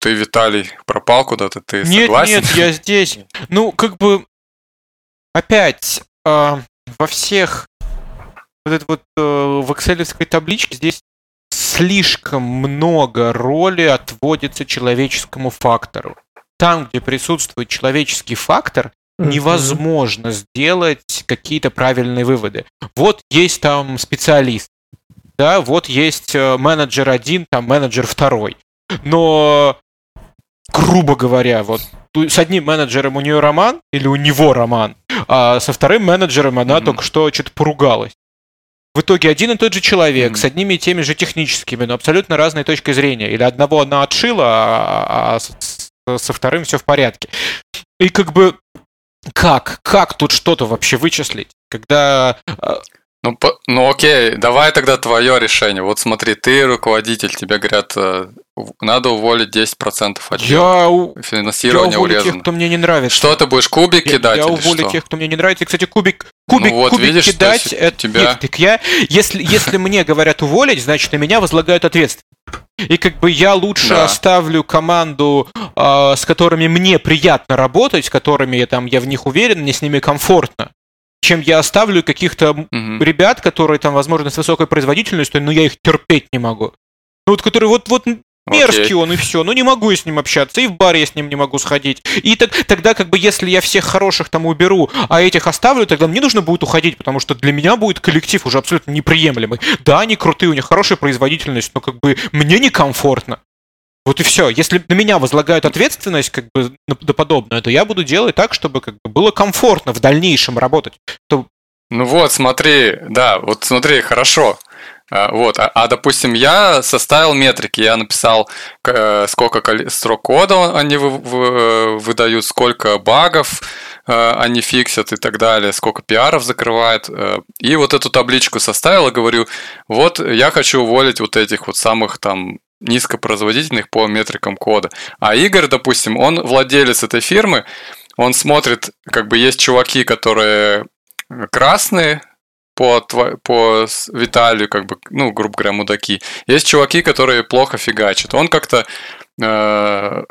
Speaker 2: ты, Виталий, пропал куда-то, ты
Speaker 1: нет,
Speaker 2: согласен?
Speaker 1: Нет, я здесь. Ну, как бы, опять, э, во всех вот это вот э, в экселевской табличке здесь слишком много роли отводится человеческому фактору. Там, где присутствует человеческий фактор, невозможно сделать какие-то правильные выводы. Вот есть там специалист, да, вот есть э, менеджер один, там менеджер второй. Но, грубо говоря, вот с одним менеджером у нее роман, или у него роман, а со вторым менеджером она mm-hmm. только что что-то поругалась. В итоге один и тот же человек mm-hmm. с одними и теми же техническими, но абсолютно разной точкой зрения. Или одного она отшила, а, а со вторым все в порядке. И как бы как? Как тут что-то вообще вычислить? Когда...
Speaker 2: Ну, по, ну окей, давай тогда твое решение. Вот смотри, ты руководитель, тебе говорят, э, надо уволить 10% отдела.
Speaker 1: Я, Финансирование я уволю урезано. тех, кто мне не нравится.
Speaker 2: Что ты будешь, кубик я, кидать
Speaker 1: Я уволю
Speaker 2: что?
Speaker 1: тех, кто мне не нравится. И, кстати, кубик, кубик, ну вот, кубик видишь, кидать, это тебя... Нет, так я, если, если мне говорят уволить, значит, на меня возлагают ответственность. И как бы я лучше да. оставлю команду, э, с которыми мне приятно работать, с которыми я там я в них уверен, мне с ними комфортно, чем я оставлю каких-то угу. ребят, которые там, возможно, с высокой производительностью, но я их терпеть не могу. Ну вот которые вот вот Мерзкий okay. он и все. Ну не могу я с ним общаться, и в бар я с ним не могу сходить. И так, тогда, как бы, если я всех хороших там уберу, а этих оставлю, тогда мне нужно будет уходить, потому что для меня будет коллектив уже абсолютно неприемлемый. Да, они крутые, у них хорошая производительность, но как бы мне некомфортно. Вот и все. Если на меня возлагают ответственность, как бы на, подобное, то я буду делать так, чтобы как бы было комфортно в дальнейшем работать. То...
Speaker 2: Ну вот, смотри, да, вот смотри, хорошо. А, вот, а, а допустим, я составил метрики, я написал, э, сколько строк кода они вы, вы, э, выдают, сколько багов э, они фиксят и так далее, сколько пиаров закрывает. И вот эту табличку составил и говорю, вот я хочу уволить вот этих вот самых там низкопроизводительных по метрикам кода. А Игорь, допустим, он владелец этой фирмы, он смотрит, как бы есть чуваки, которые красные, по, по Виталию, как бы, ну, грубо говоря, мудаки. Есть чуваки, которые плохо фигачат. Он как-то э,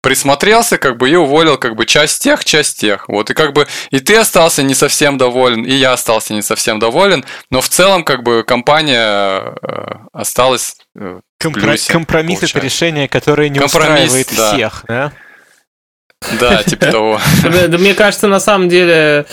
Speaker 2: присмотрелся, как бы, и уволил, как бы, часть тех, часть тех. Вот, и как бы, и ты остался не совсем доволен, и я остался не совсем доволен, но в целом, как бы, компания э, осталась э, в
Speaker 1: Компро-
Speaker 2: плюсе,
Speaker 1: компромисс это решение, которое не
Speaker 2: Компромисс,
Speaker 1: устраивает
Speaker 2: да.
Speaker 1: всех, да?
Speaker 2: Да, типа того. [laughs]
Speaker 3: Мне кажется, на самом деле,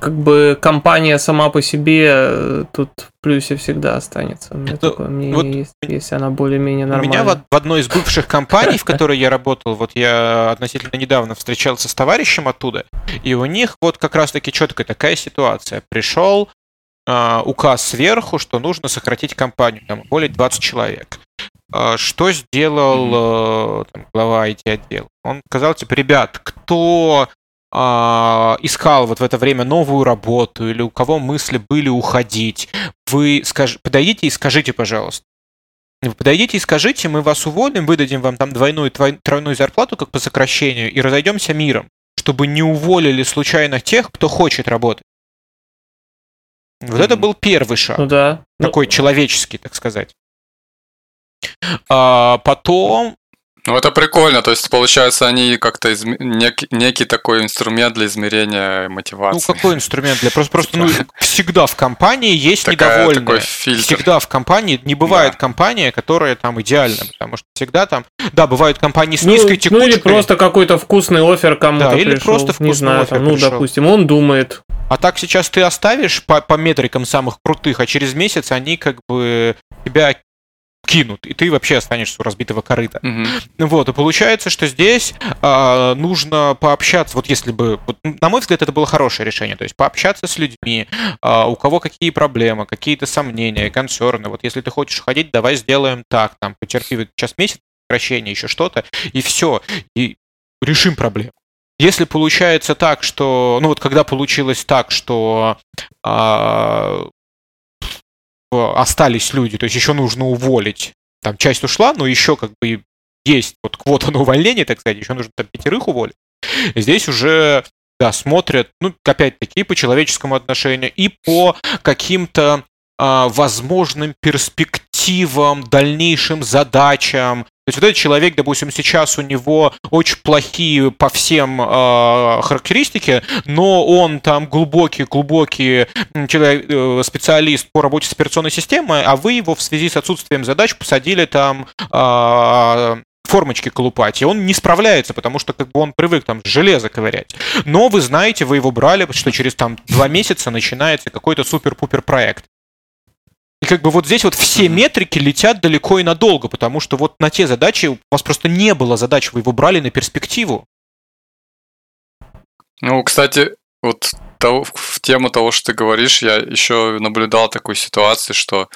Speaker 3: как бы компания сама по себе э, тут в плюсе всегда останется. У меня
Speaker 1: Ну,
Speaker 3: такое мнение
Speaker 1: вот
Speaker 3: есть, если она более-менее
Speaker 1: У
Speaker 3: нормальная.
Speaker 1: меня в, в одной из бывших компаний, в которой я работал, вот я относительно недавно встречался с товарищем оттуда, и у них вот как раз-таки четкая такая ситуация. Пришел а, указ сверху, что нужно сократить компанию, там более 20 человек. А, Что сделал э, там, глава IT-отдела? Он сказал, типа, ребят, кто а, искал вот в это время новую работу или у кого мысли были уходить, вы скаж... подойдите и скажите, пожалуйста. Вы подойдите и скажите, мы вас уволим, выдадим вам там двойную, тройную зарплату, как по сокращению, и разойдемся миром, чтобы не уволили случайно тех, кто хочет работать. Вот это
Speaker 2: Мгм.
Speaker 1: был первый шаг
Speaker 3: Ну да. Ну,
Speaker 1: такой человеческий, так сказать. А потом,
Speaker 2: Ну, это прикольно, то есть, получается, они как-то изме- нек- некий такой инструмент для измерения
Speaker 1: ну
Speaker 2: мотивации.
Speaker 1: какой инструмент для просто просто ну всегда в компании есть
Speaker 2: Такая-
Speaker 1: недовольные.
Speaker 2: такой фильтр.
Speaker 1: Всегда в компании не бывает
Speaker 2: Да.
Speaker 1: компания, которая там идеальна, потому что всегда там, да, бывают компании с
Speaker 3: ну,
Speaker 1: низкой
Speaker 3: ну
Speaker 1: текучкой.
Speaker 3: или просто какой-то вкусный офер кому-то
Speaker 1: Да, или
Speaker 3: пришел.
Speaker 1: просто
Speaker 3: не
Speaker 1: вкусный
Speaker 3: знаю,
Speaker 1: оффер
Speaker 3: там, ну,
Speaker 1: пришел.
Speaker 3: допустим, он думает.
Speaker 1: А так сейчас ты оставишь по, по метрикам самых крутых, а через месяц они как бы тебя кинут, и ты вообще останешься у разбитого корыта.
Speaker 2: Мгм.
Speaker 1: Вот, и получается, что здесь а, нужно пообщаться, вот если бы, вот, на мой взгляд, это было хорошее решение, то есть пообщаться с людьми, а, у кого какие проблемы, какие-то сомнения, консерны, вот если ты хочешь ходить, давай сделаем так, там, потерпи сейчас месяц, сокращение, еще что-то, и все, и решим проблему. Если получается так, что, ну вот когда получилось так, что а, остались люди, то есть еще нужно уволить, там часть ушла, но еще как бы есть вот квота на увольнение, так сказать, еще нужно там пятерых уволить. Здесь уже, да, смотрят, ну, опять-таки, по человеческому отношению и по каким-то а, возможным перспективам, дальнейшим задачам. То есть вот этот человек, допустим, сейчас у него очень плохие по всем а, характеристики, но он там глубокий-глубокий человек, э, специалист по работе с операционной системой, а вы его в связи с отсутствием задач посадили там а, формочки колупать, и он не справляется, потому что как бы он привык там железо ковырять. Но вы знаете, вы его брали, что через там два месяца начинается какой-то супер-пупер проект. И как бы вот здесь вот все метрики летят далеко и надолго, потому что вот на те задачи у вас просто не было задач, вы его брали на перспективу.
Speaker 2: Ну, кстати, вот того- в тему того, что ты говоришь, я еще наблюдал такую ситуацию, что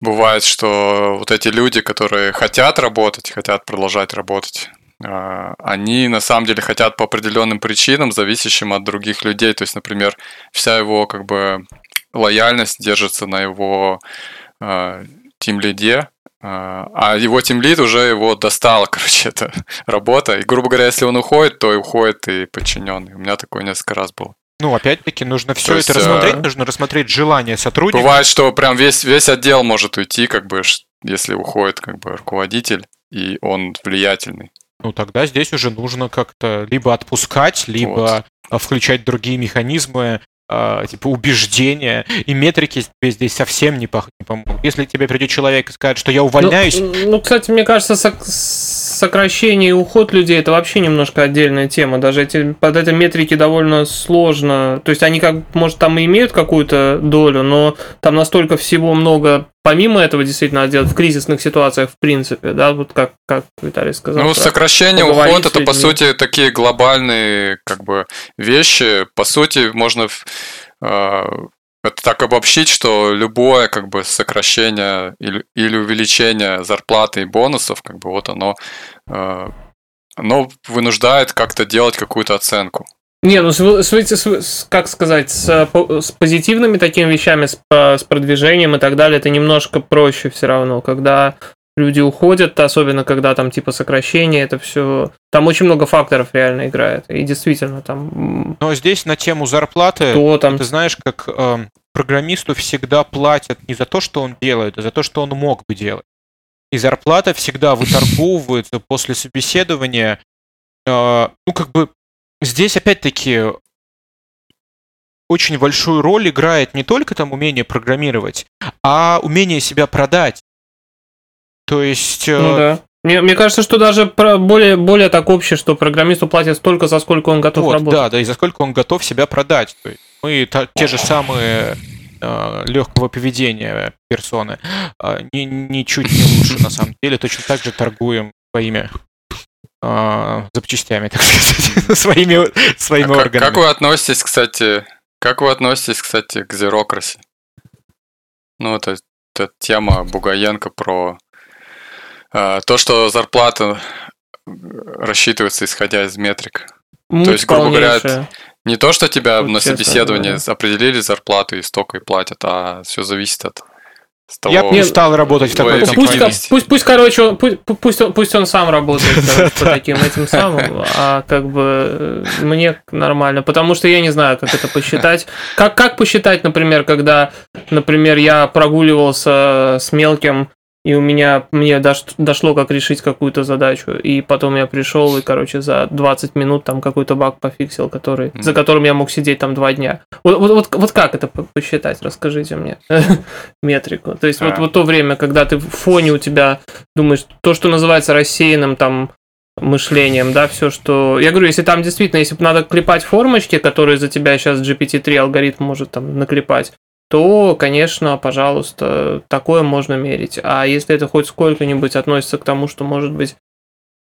Speaker 2: бывает, что вот эти люди, которые хотят работать, хотят продолжать работать, а, они на самом деле хотят по определенным причинам, зависящим от других людей. То есть, например, вся его как бы лояльность держится на его тимлиде, а его тимлид уже его достала, [laughs] короче, эта работа. И, грубо говоря, если он уходит, то и уходит и подчиненный. У меня такое несколько раз было.
Speaker 1: Ну, опять-таки, нужно все
Speaker 2: То
Speaker 1: это
Speaker 2: есть,
Speaker 1: рассмотреть,
Speaker 2: э,
Speaker 1: нужно рассмотреть желание сотрудника.
Speaker 2: Бывает, что прям весь, весь отдел может уйти, как бы, если уходит как бы руководитель, и он влиятельный.
Speaker 1: Ну, тогда здесь уже нужно как-то либо отпускать, либо а, включать другие механизмы, а, типа убеждения, и метрики тебе здесь совсем не, пох- не помогут. Если тебе придет человек и скажет, что я увольняюсь,
Speaker 3: Ну, ну, кстати, мне кажется, сокращение и уход людей это вообще немножко отдельная тема. Даже эти, под этой метрики довольно сложно. То есть они как, может, там и имеют какую-то долю, но там настолько всего много помимо этого действительно надо делать в кризисных ситуациях, в принципе, да, вот как, как Виталий сказал.
Speaker 2: Ну, сокращение, уход, это, по сути, такие глобальные, как бы, вещи. По сути, можно э, это так обобщить, что любое, как бы, сокращение или, или увеличение зарплаты и бонусов, как бы, вот оно, э, оно вынуждает как-то делать какую-то оценку.
Speaker 3: Не, ну с, с- с- как сказать, с, с позитивными такими вещами, с, с продвижением и так далее, это немножко проще все равно, когда люди уходят, особенно когда там типа сокращение, это все, там очень много факторов реально играет, и действительно там,
Speaker 1: но здесь на тему зарплаты,
Speaker 3: кто там,
Speaker 1: ты знаешь, как эм, программисту всегда платят не за то, что он делает, а за то, что он мог бы делать. И зарплата всегда [laughs] выторговывается после собеседования э, ну, как бы, здесь опять-таки очень большую роль играет не только там умение программировать, а умение себя продать. То есть... Э,
Speaker 3: ну, да. Мне, мне кажется, что даже про более, более так общее, что программисту платят столько, за сколько он готов вот, работать.
Speaker 1: Да, да, и за сколько он готов себя продать. То есть мы та, те же самые э, легкого поведения персоны э, ни, ничуть не лучше на самом деле. Точно так же торгуем своими э, запчастями, так сказать, [laughs] своими, своими
Speaker 2: а
Speaker 1: органами.
Speaker 2: Как, как вы относитесь, кстати, как вы относитесь, кстати, к зерокрасе? Ну, это, это тема Бугаенко про то, что зарплата рассчитывается исходя из метрик.
Speaker 3: Муть
Speaker 2: то есть, грубо говоря, не то, что тебя
Speaker 3: Вот
Speaker 2: на собеседовании
Speaker 3: говоря.
Speaker 2: определили зарплату и столько и платят, а все зависит от того...
Speaker 1: Я бы не стал работать в такой компании.
Speaker 3: пусть, пусть, пусть, короче, пусть, пусть, он- пусть он сам работает [laughs] короче, по таким этим самым, а как бы э, мне нормально, потому что я не знаю, как это посчитать. Как, как посчитать, например, когда, например, я прогуливался с мелким, и у меня мне дош- дошло, как решить какую-то задачу, и потом я пришел и, короче, за 20 минут там какой-то баг пофиксил, который, за
Speaker 2: Мгм.
Speaker 3: которым я мог сидеть там два дня. Вот, вот, вот, вот как это по- посчитать? Расскажите мне [laughs] метрику. То есть вот,
Speaker 2: А.
Speaker 3: вот то время, когда ты в фоне у тебя думаешь, то, что называется рассеянным там мышлением, да, все, что... Я говорю, если там действительно, если бы надо клепать формочки, которые за тебя сейчас GPT-3 алгоритм может там наклепать, то, конечно, пожалуйста, такое можно мерить. А если это хоть сколько-нибудь относится к тому, что может быть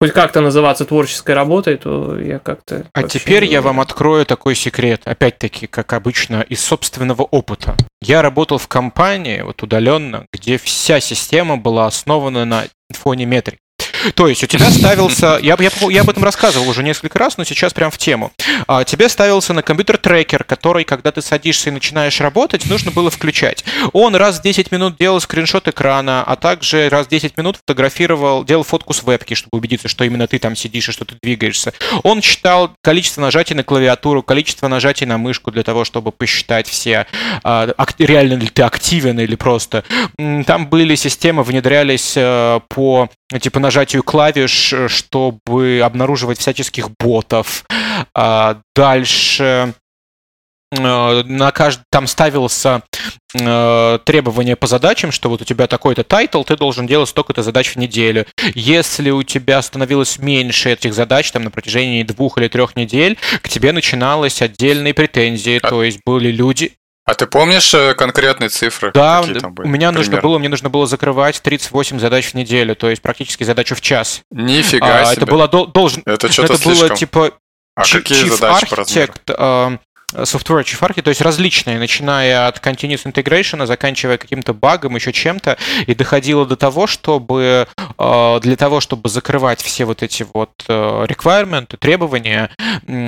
Speaker 3: хоть как-то называться творческой работой, то я как-то...
Speaker 1: А теперь я вам открою такой секрет, опять-таки, как обычно, из собственного опыта. Я работал в компании, вот удаленно, где вся система была основана на фоне метрик. То есть у тебя ставился, я, я, я об этом рассказывал уже несколько раз, но сейчас прям в тему. А, тебе ставился на компьютер трекер, который, когда ты садишься и начинаешь работать, нужно было включать. Он раз в 10 минут делал скриншот экрана, а также раз в 10 минут фотографировал, делал фотку с вебки, чтобы убедиться, что именно ты там сидишь и что ты двигаешься. Он считал количество нажатий на клавиатуру, количество нажатий на мышку для того, чтобы посчитать все, а, реально ли ты активен или просто. Там были системы, внедрялись э, по типа нажатию клавиш, э, чтобы обнаруживать всяческих ботов. А, Дальше э, на кажд... там ставился э, требование по задачам, что вот у тебя такой-то title, ты должен делать столько-то задач в неделю. Если у тебя становилось меньше этих задач там на протяжении двух или трех недель, к тебе начиналось отдельные претензии,
Speaker 2: А-
Speaker 1: то есть были люди,
Speaker 2: А ты помнишь э, конкретные цифры?
Speaker 1: да,
Speaker 2: какие там были?
Speaker 1: у меня нужно
Speaker 2: Примерно?
Speaker 1: было, мне нужно было закрывать 38 задач в неделю, то есть практически задачу в час.
Speaker 2: Нифига
Speaker 1: А,
Speaker 2: себе.
Speaker 1: это было дол- должен,
Speaker 2: Это что-то
Speaker 1: это было
Speaker 2: слишком.
Speaker 1: типа
Speaker 2: А
Speaker 1: Чи-
Speaker 2: какие
Speaker 1: Chief
Speaker 2: задачи по размеру?
Speaker 1: Software Architect, то есть различные, начиная от Continuous Integration, заканчивая каким-то багом, еще чем-то, и доходило до того, чтобы э, для того, чтобы закрывать все вот эти вот э, requirements, требования,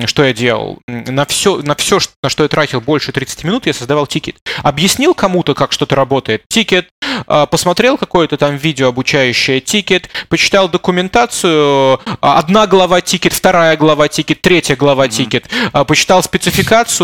Speaker 1: что я делал? На все, на все, на что я тратил больше 30 минут, я создавал тикет. Объяснил кому-то, как что-то работает, тикет, э, посмотрел какое-то там видео обучающее, тикет, почитал документацию, одна глава тикет, вторая глава тикет, третья глава тикет, почитал спецификацию,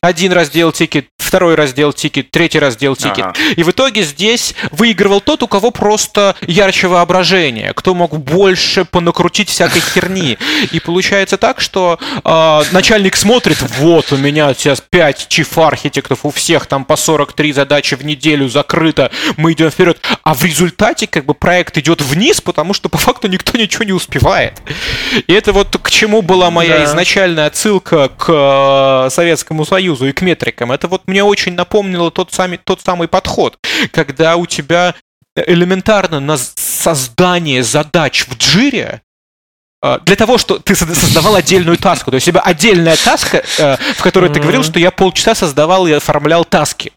Speaker 1: один раздел тикет, второй раздел тикет, третий раздел тикет.
Speaker 2: Ага.
Speaker 1: И в итоге здесь выигрывал тот, у кого просто ярче воображение, кто мог больше понакрутить всякой херни. И получается так, что а, начальник смотрит, вот у меня сейчас 5 chief-архитектов, у всех там по 43 задачи в неделю закрыто, мы идем вперед. А в результате как бы проект идет вниз, потому что по факту никто ничего не успевает. И это вот к чему была моя
Speaker 3: Да.
Speaker 1: изначальная отсылка к э, Советскому Союзу и к метрикам. Это вот мне очень напомнило тот самый, тот самый подход, когда у тебя элементарно на создание задач в джире э, для того, что ты созда- создавал отдельную таску. То есть у тебя отдельная таска, э, в которой ты говорил, что я полчаса создавал и оформлял таски.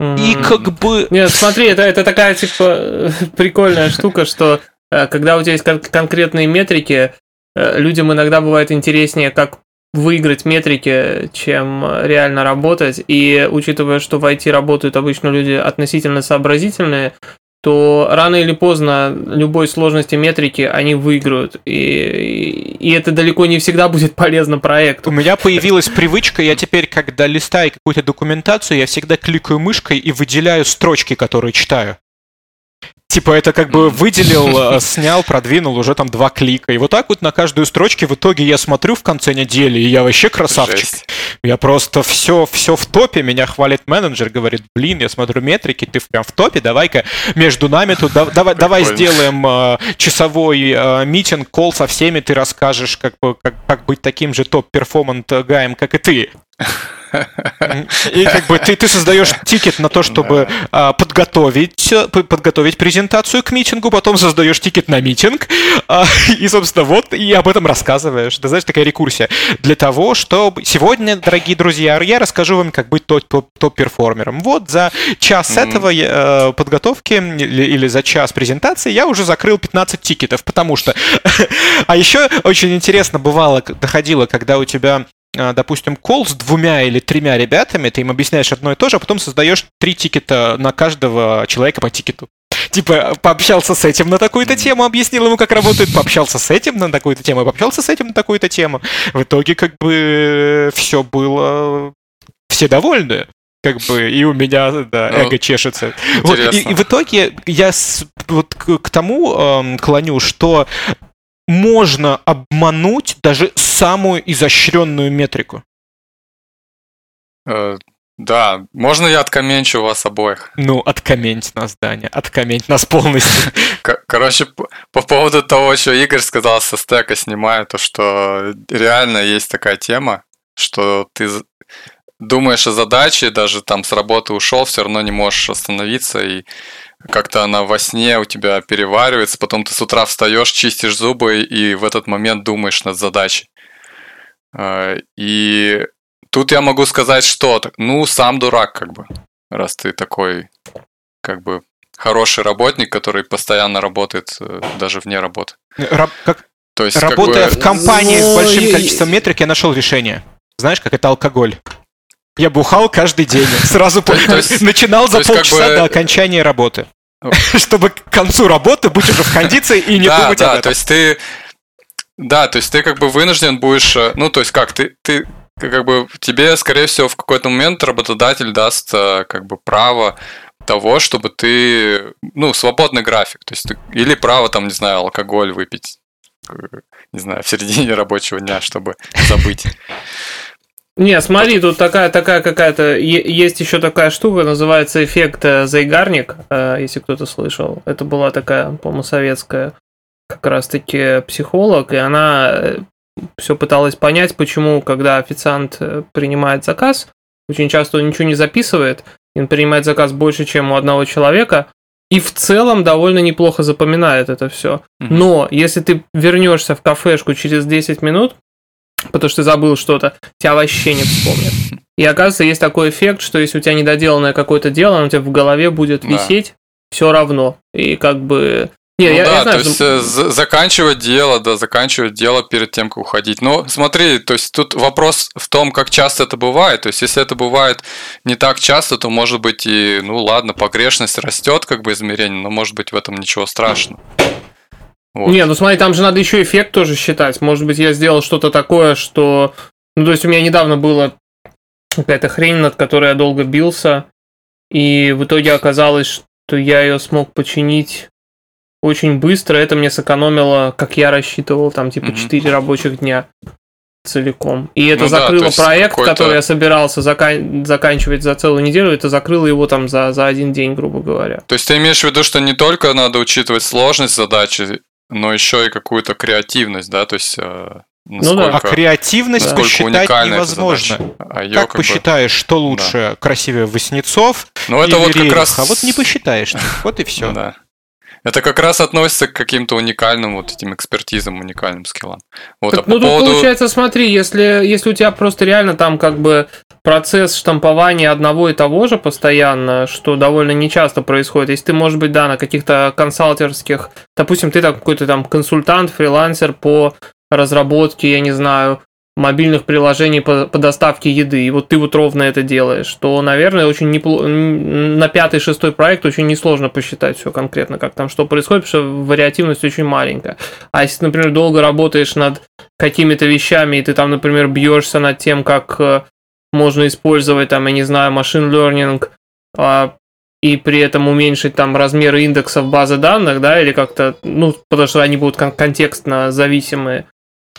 Speaker 1: И
Speaker 3: М.
Speaker 1: как бы...
Speaker 3: Нет, смотри, это, это такая, типа, [laughs] прикольная штука, что э, когда у тебя есть кон- конкретные метрики, людям иногда бывает интереснее, как выиграть метрики, чем э, реально работать. И учитывая, что в IT работают обычно люди относительно сообразительные, то рано или поздно любой сложности метрики они выиграют. И, и это далеко не всегда будет полезно
Speaker 1: У
Speaker 3: проекту.
Speaker 1: меня появилась привычка, я теперь, когда листаю какую-то документацию, я всегда кликаю мышкой и выделяю строчки, которые читаю. Типа это как бы выделил, э, [laughs] снял, продвинул уже там два клика. И вот так вот на каждую строчке в итоге я смотрю в конце недели, и я вообще красавчик. Жесть. Я просто все, все в топе, меня хвалит менеджер, говорит, блин, я смотрю метрики, ты прям в топе, давай-ка между нами тут, давай, [laughs] давай сделаем э, часовой э, митинг, кол со всеми, ты расскажешь, как, как, как быть таким же топ-перформант гаем, как и ты. И как бы ты, ты создаешь тикет на то, чтобы а, подготовить, подготовить презентацию к митингу, потом создаешь тикет на митинг, а, и, собственно, вот, и об этом рассказываешь. Ты знаешь, такая рекурсия. Для того, чтобы сегодня, дорогие друзья, я расскажу вам, как быть топ-перформером. Вот за час mm-hmm. этого э, подготовки или, или за час презентации я уже закрыл 15 тикетов, потому что... [laughs] а еще очень интересно бывало, доходило, когда у тебя допустим, кол с двумя или тремя ребятами, ты им объясняешь одно и то же, а потом создаешь три тикета на каждого человека по тикету. Типа, пообщался с этим на такую-то тему, объяснил ему, как работает, пообщался с этим на такую-то тему, пообщался с этим на такую-то тему. В итоге, как бы, все было... Все довольны как бы и у меня да, ну, эго чешется. Вот, и, и в итоге я с, вот к, к тому э, клоню, что можно обмануть даже самую изощренную метрику.
Speaker 2: Э, да, можно я откоменчу вас обоих?
Speaker 1: Ну, откомменть нас, Даня, откомменть нас полностью. [laughs]
Speaker 2: Короче, по поводу того, что Игорь сказал со стека снимаю, то что реально есть такая тема, что ты думаешь о задаче, даже там с работы ушел, все равно не можешь остановиться и как-то она во сне у тебя переваривается, потом ты с утра встаешь, чистишь зубы и в этот момент думаешь над задачей. А, и тут я могу сказать, что, ну, сам дурак, как бы, раз ты такой, как бы, хороший работник, который постоянно работает э, даже вне работы.
Speaker 1: Раб, как, То есть, Работая как бы... в компании с большим количеством метрик, я нашел решение. Знаешь, как это алкоголь. Я бухал каждый день. Сразу начинал за полчаса до окончания работы. [laughs] Чтобы к концу работы быть уже в кондиции и не думать об этом.
Speaker 2: то есть ты... Да, то есть ты как бы вынужден будешь... Э, ну, то есть как, ты, ты как бы тебе, скорее всего, в какой-то момент работодатель даст э, как бы право того, чтобы ты, ну, свободный график, то есть ты, или право там, не знаю, алкоголь выпить, э, не знаю, в середине рабочего дня, чтобы забыть.
Speaker 3: Не, смотри, тут такая, такая какая-то... Есть еще такая штука, называется эффект э, Зайгарник, э, если кто-то слышал. Это была такая, по-моему, советская как раз-таки психолог, и она э, все пыталась понять, почему, когда официант принимает заказ, очень часто он ничего не записывает, он принимает заказ больше, чем у одного человека, и в целом довольно неплохо запоминает это все. Но если ты вернешься в кафешку через 10 минут, потому что ты забыл что-то, тебя вообще не вспомнят. И оказывается, есть такой эффект, что если у тебя недоделанное какое-то дело, оно у тебя в голове будет да. висеть все равно. И как бы...
Speaker 2: Не, ну я, да, я знаю, то есть что... Э, заканчивать дело, да, заканчивать дело перед тем, как уходить. Но смотри, то есть тут вопрос в том, как часто это бывает. То есть если это бывает не так часто, то может быть и, ну ладно, погрешность растет как бы измерение, но может быть в этом ничего страшного.
Speaker 3: Вот. Не, ну смотри, там же надо еще эффект тоже считать. Может быть, я сделал что-то такое, что... Ну, то есть у меня недавно было какая-то хрень, над которой я долго бился, и в итоге оказалось, что я ее смог починить очень быстро. Это мне сэкономило, как я рассчитывал, там типа mm-hmm. 4 рабочих дня целиком. И это ну закрыло да, проект, который я собирался закан- заканчивать за целую неделю, это закрыло его там за, за один день, грубо говоря.
Speaker 2: То есть ты имеешь в виду, что не только надо учитывать сложность задачи, но еще и какую-то креативность, да, то есть
Speaker 1: э, Насколько, ну да. А креативность посчитать невозможно. А как, как посчитаешь, бы... что лучше, да. красивее Васнецов
Speaker 2: ну, это вот как раз...
Speaker 1: А вот не посчитаешь, [laughs] вот и все.
Speaker 2: Да. Это как раз относится к каким-то уникальным вот этим экспертизам, уникальным скиллам. Вот,
Speaker 3: так, а ну, по поводу... получается, смотри, если, если у тебя просто реально там как бы процесс штампования одного и того же постоянно, что довольно нечасто происходит. Если ты, может быть, да, на каких-то консалтерских, допустим, ты какой-то там консультант, фрилансер по разработке, я не знаю, мобильных приложений по, по доставке еды, и вот ты вот ровно это делаешь, то, наверное, очень неплохо, на пятый, шестой проект очень несложно посчитать все конкретно, как там что происходит, потому что вариативность очень маленькая. А если, например, долго работаешь над какими-то вещами, и ты там, например, бьешься над тем, как э, можно использовать, там, я не знаю, машин learning, а, и при этом уменьшить там размеры индексов базы данных, да, или как-то, ну, потому что они будут кон- контекстно зависимые.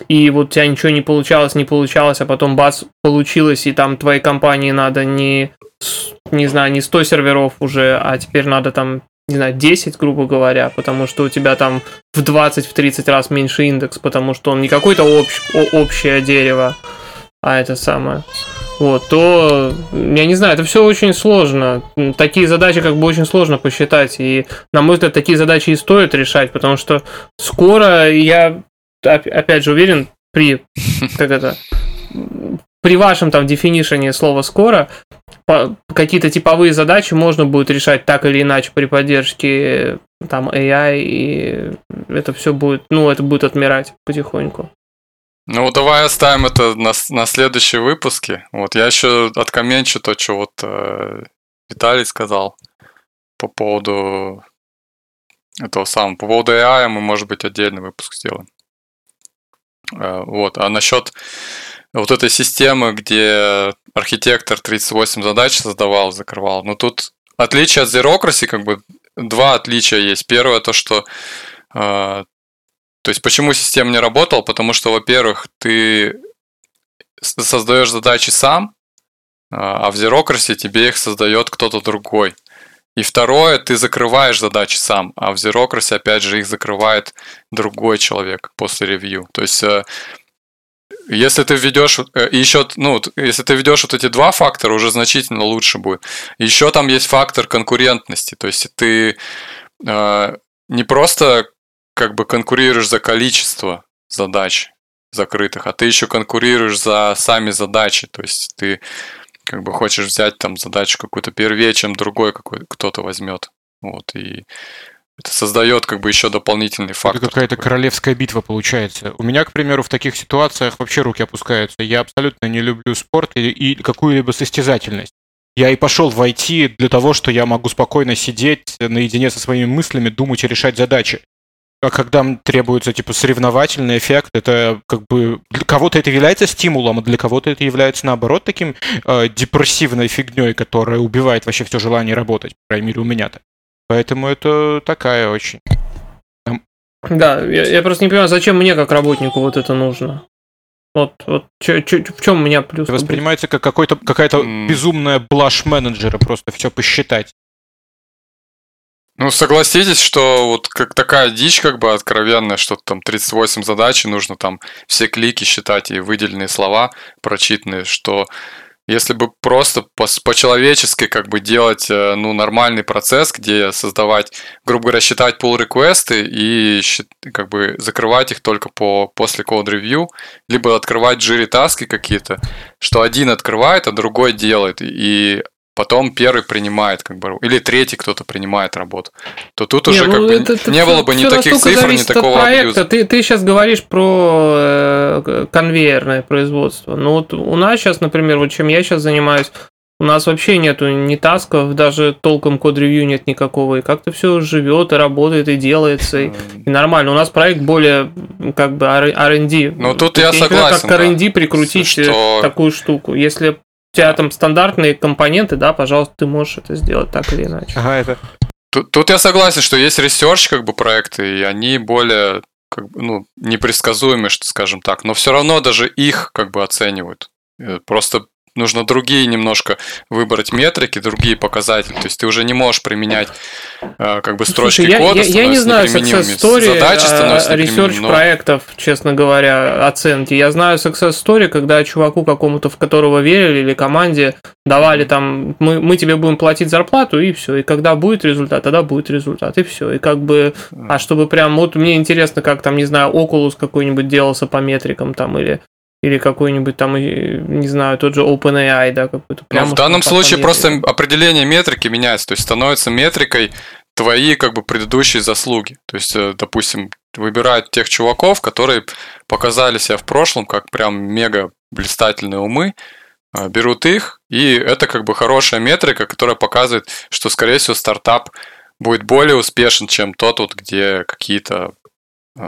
Speaker 3: И вот у тебя ничего не получалось, не получалось, а потом бац, получилось, и там твоей компании надо не, не знаю, не 100 серверов уже, а теперь надо там, не знаю, 10, грубо говоря, потому что у тебя там в 20-30 в раз меньше индекс, потому что он не какое-то общ, общее дерево, а это самое вот, то, я не знаю, это все очень сложно. Такие задачи как бы очень сложно посчитать. И, на мой взгляд, такие задачи и стоит решать, потому что скоро я, опять же, уверен, при, [laughs] как это, при вашем там дефинишении слова «скоро» какие-то типовые задачи можно будет решать так или иначе при поддержке там AI, и это все будет, ну, это будет отмирать потихоньку.
Speaker 2: Ну, давай оставим это на, на следующие выпуске. Вот, я еще откоменчу то, что вот э, Виталий сказал по поводу этого самого. По поводу AI мы, может быть, отдельный выпуск сделаем. Э, вот, а насчет вот этой системы, где архитектор 38 задач создавал, закрывал, ну тут отличие от Zerocracy, как бы два отличия есть. Первое то, что э, то есть почему система не работала? Потому что, во-первых, ты создаешь задачи сам, а, а в Zerocracy тебе их создает кто-то другой. И второе, ты закрываешь задачи сам, а в Zerocracy, опять же, их закрывает другой человек после ревью. То есть, э, если ты введешь э, еще, ну, если ты введешь вот эти два фактора, уже значительно лучше будет. Еще там есть фактор конкурентности. То есть, ты э, не просто как бы конкурируешь за количество задач закрытых, а ты еще конкурируешь за сами задачи. То есть ты как бы хочешь взять там задачу какую-то первее, чем другой какой кто-то возьмет. Вот, и это создает как бы еще дополнительный фактор.
Speaker 1: Это какая-то королевская битва получается. У меня, к примеру, в таких ситуациях вообще руки опускаются. Я абсолютно не люблю спорт и, и какую-либо состязательность. Я и пошел в IT для того, что я могу спокойно сидеть наедине со своими мыслями, думать и решать задачи. А когда требуется типа соревновательный эффект, это как бы для кого-то это является стимулом, а для кого-то это является наоборот таким э, депрессивной фигней, которая убивает вообще все желание работать, по крайней мере у меня-то. Поэтому это такая очень.
Speaker 3: Да, я, я просто не понимаю, зачем мне как работнику вот это нужно. Вот, вот чё, чё, в чем у меня плюс?
Speaker 1: Это воспринимается как какой-то, какая-то mm. безумная блажь менеджера, просто все посчитать.
Speaker 2: Ну, согласитесь, что вот как такая дичь как бы откровенная, что там 38 задач, нужно там все клики считать и выделенные слова прочитанные, что если бы просто по-человечески как бы делать э, ну, нормальный процесс, где создавать, грубо говоря, считать pull реквесты и как бы закрывать их только по, после code review, либо открывать жири таски какие-то, что один открывает, а другой делает, и потом первый принимает, как бы, или третий кто-то принимает работу, то тут не, уже ну, как бы это, не было бы ни таких цифр, ни такого
Speaker 3: проекта. Ты, ты сейчас говоришь про э, конвейерное производство. Ну вот у нас сейчас, например, вот чем я сейчас занимаюсь, у нас вообще нету ни тасков, даже толком код-ревью нет никакого, и как-то все живет и работает, и делается, и, и нормально. У нас проект более как бы R&D.
Speaker 2: Ну тут я, согласен.
Speaker 3: Как к R&D прикрутить что... такую штуку. Если у тебя там стандартные компоненты, да, пожалуйста, ты можешь это сделать так или иначе.
Speaker 1: Ага, это.
Speaker 2: Тут, тут я согласен, что есть research как бы проекты, и они более как бы, ну, непредсказуемые, что скажем так, но все равно даже их как бы оценивают. Э, просто нужно другие немножко выбрать метрики, другие показатели. То есть ты уже не можешь применять э, как бы строчки Слушай, кода.
Speaker 3: Я, я, я не знаю success story, задачи становятся research проектов, честно говоря, оценки. Я знаю success story, когда чуваку какому-то, в которого верили, или команде давали там, мы, мы тебе будем платить зарплату, и все. И когда будет результат, тогда будет результат, и все. И как бы, а чтобы прям, вот мне интересно, как там, не знаю, Oculus какой-нибудь делался по метрикам там, или или какой-нибудь там, не знаю, тот же OpenAI, да, какой-то.
Speaker 2: Ну, в данном случае просто определение метрики меняется, то есть становится метрикой твои как бы предыдущие заслуги. То есть, э, допустим, выбирают тех чуваков, которые показали себя в прошлом как прям мега блистательные умы, э, берут их, и это как бы хорошая метрика, которая показывает, что, скорее всего, стартап будет более успешен, чем тот, вот, где какие-то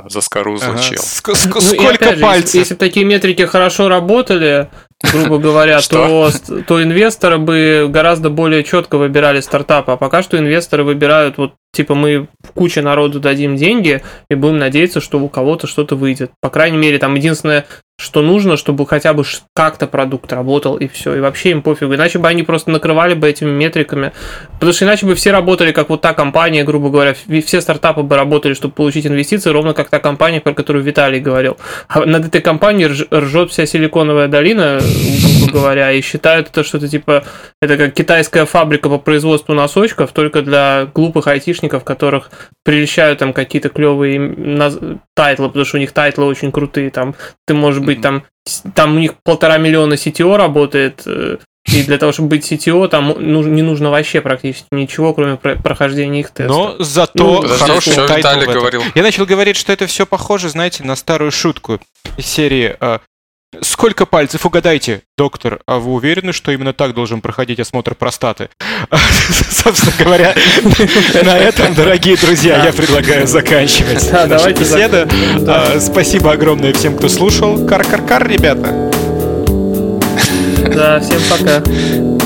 Speaker 2: заскорузлый ага. чел.
Speaker 3: Ск- ск- ну, сколько пальцев? Если, если такие метрики хорошо работали, грубо говоря, [laughs] то, то инвесторы бы гораздо более четко выбирали стартапы. А пока что инвесторы выбирают вот типа мы куче народу дадим деньги и будем надеяться, что у кого-то что-то выйдет. По крайней мере, там единственное, что нужно, чтобы хотя бы как-то продукт работал и все. И вообще им пофигу. Иначе бы они просто накрывали бы этими метриками. Потому что иначе бы все работали, как вот та компания, грубо говоря, все стартапы бы работали, чтобы получить инвестиции, ровно как та компания, про которую Виталий говорил. А над этой компанией ржет вся силиконовая долина, грубо говоря, и считают это что-то типа, это как китайская фабрика по производству носочков, только для глупых айтишников, которых прельщают там какие-то клевые тайтлы, потому что у них тайтлы очень крутые, там ты можешь быть там, там у них полтора миллиона CTO работает, э, и для того, чтобы быть CTO, там не нужно вообще практически ничего, кроме прохождения их тестов.
Speaker 1: Но зато ну, хороший title говорил. Я начал говорить, что это все похоже, знаете, на старую шутку из серии э, Сколько пальцев, угадайте, доктор, а вы уверены, что именно так должен проходить осмотр простаты? [laughs] Собственно говоря, на этом, дорогие друзья, я предлагаю заканчивать нашу беседу. А, спасибо огромное всем, кто слушал. Кар-кар-кар, ребята.
Speaker 3: Да, всем пока.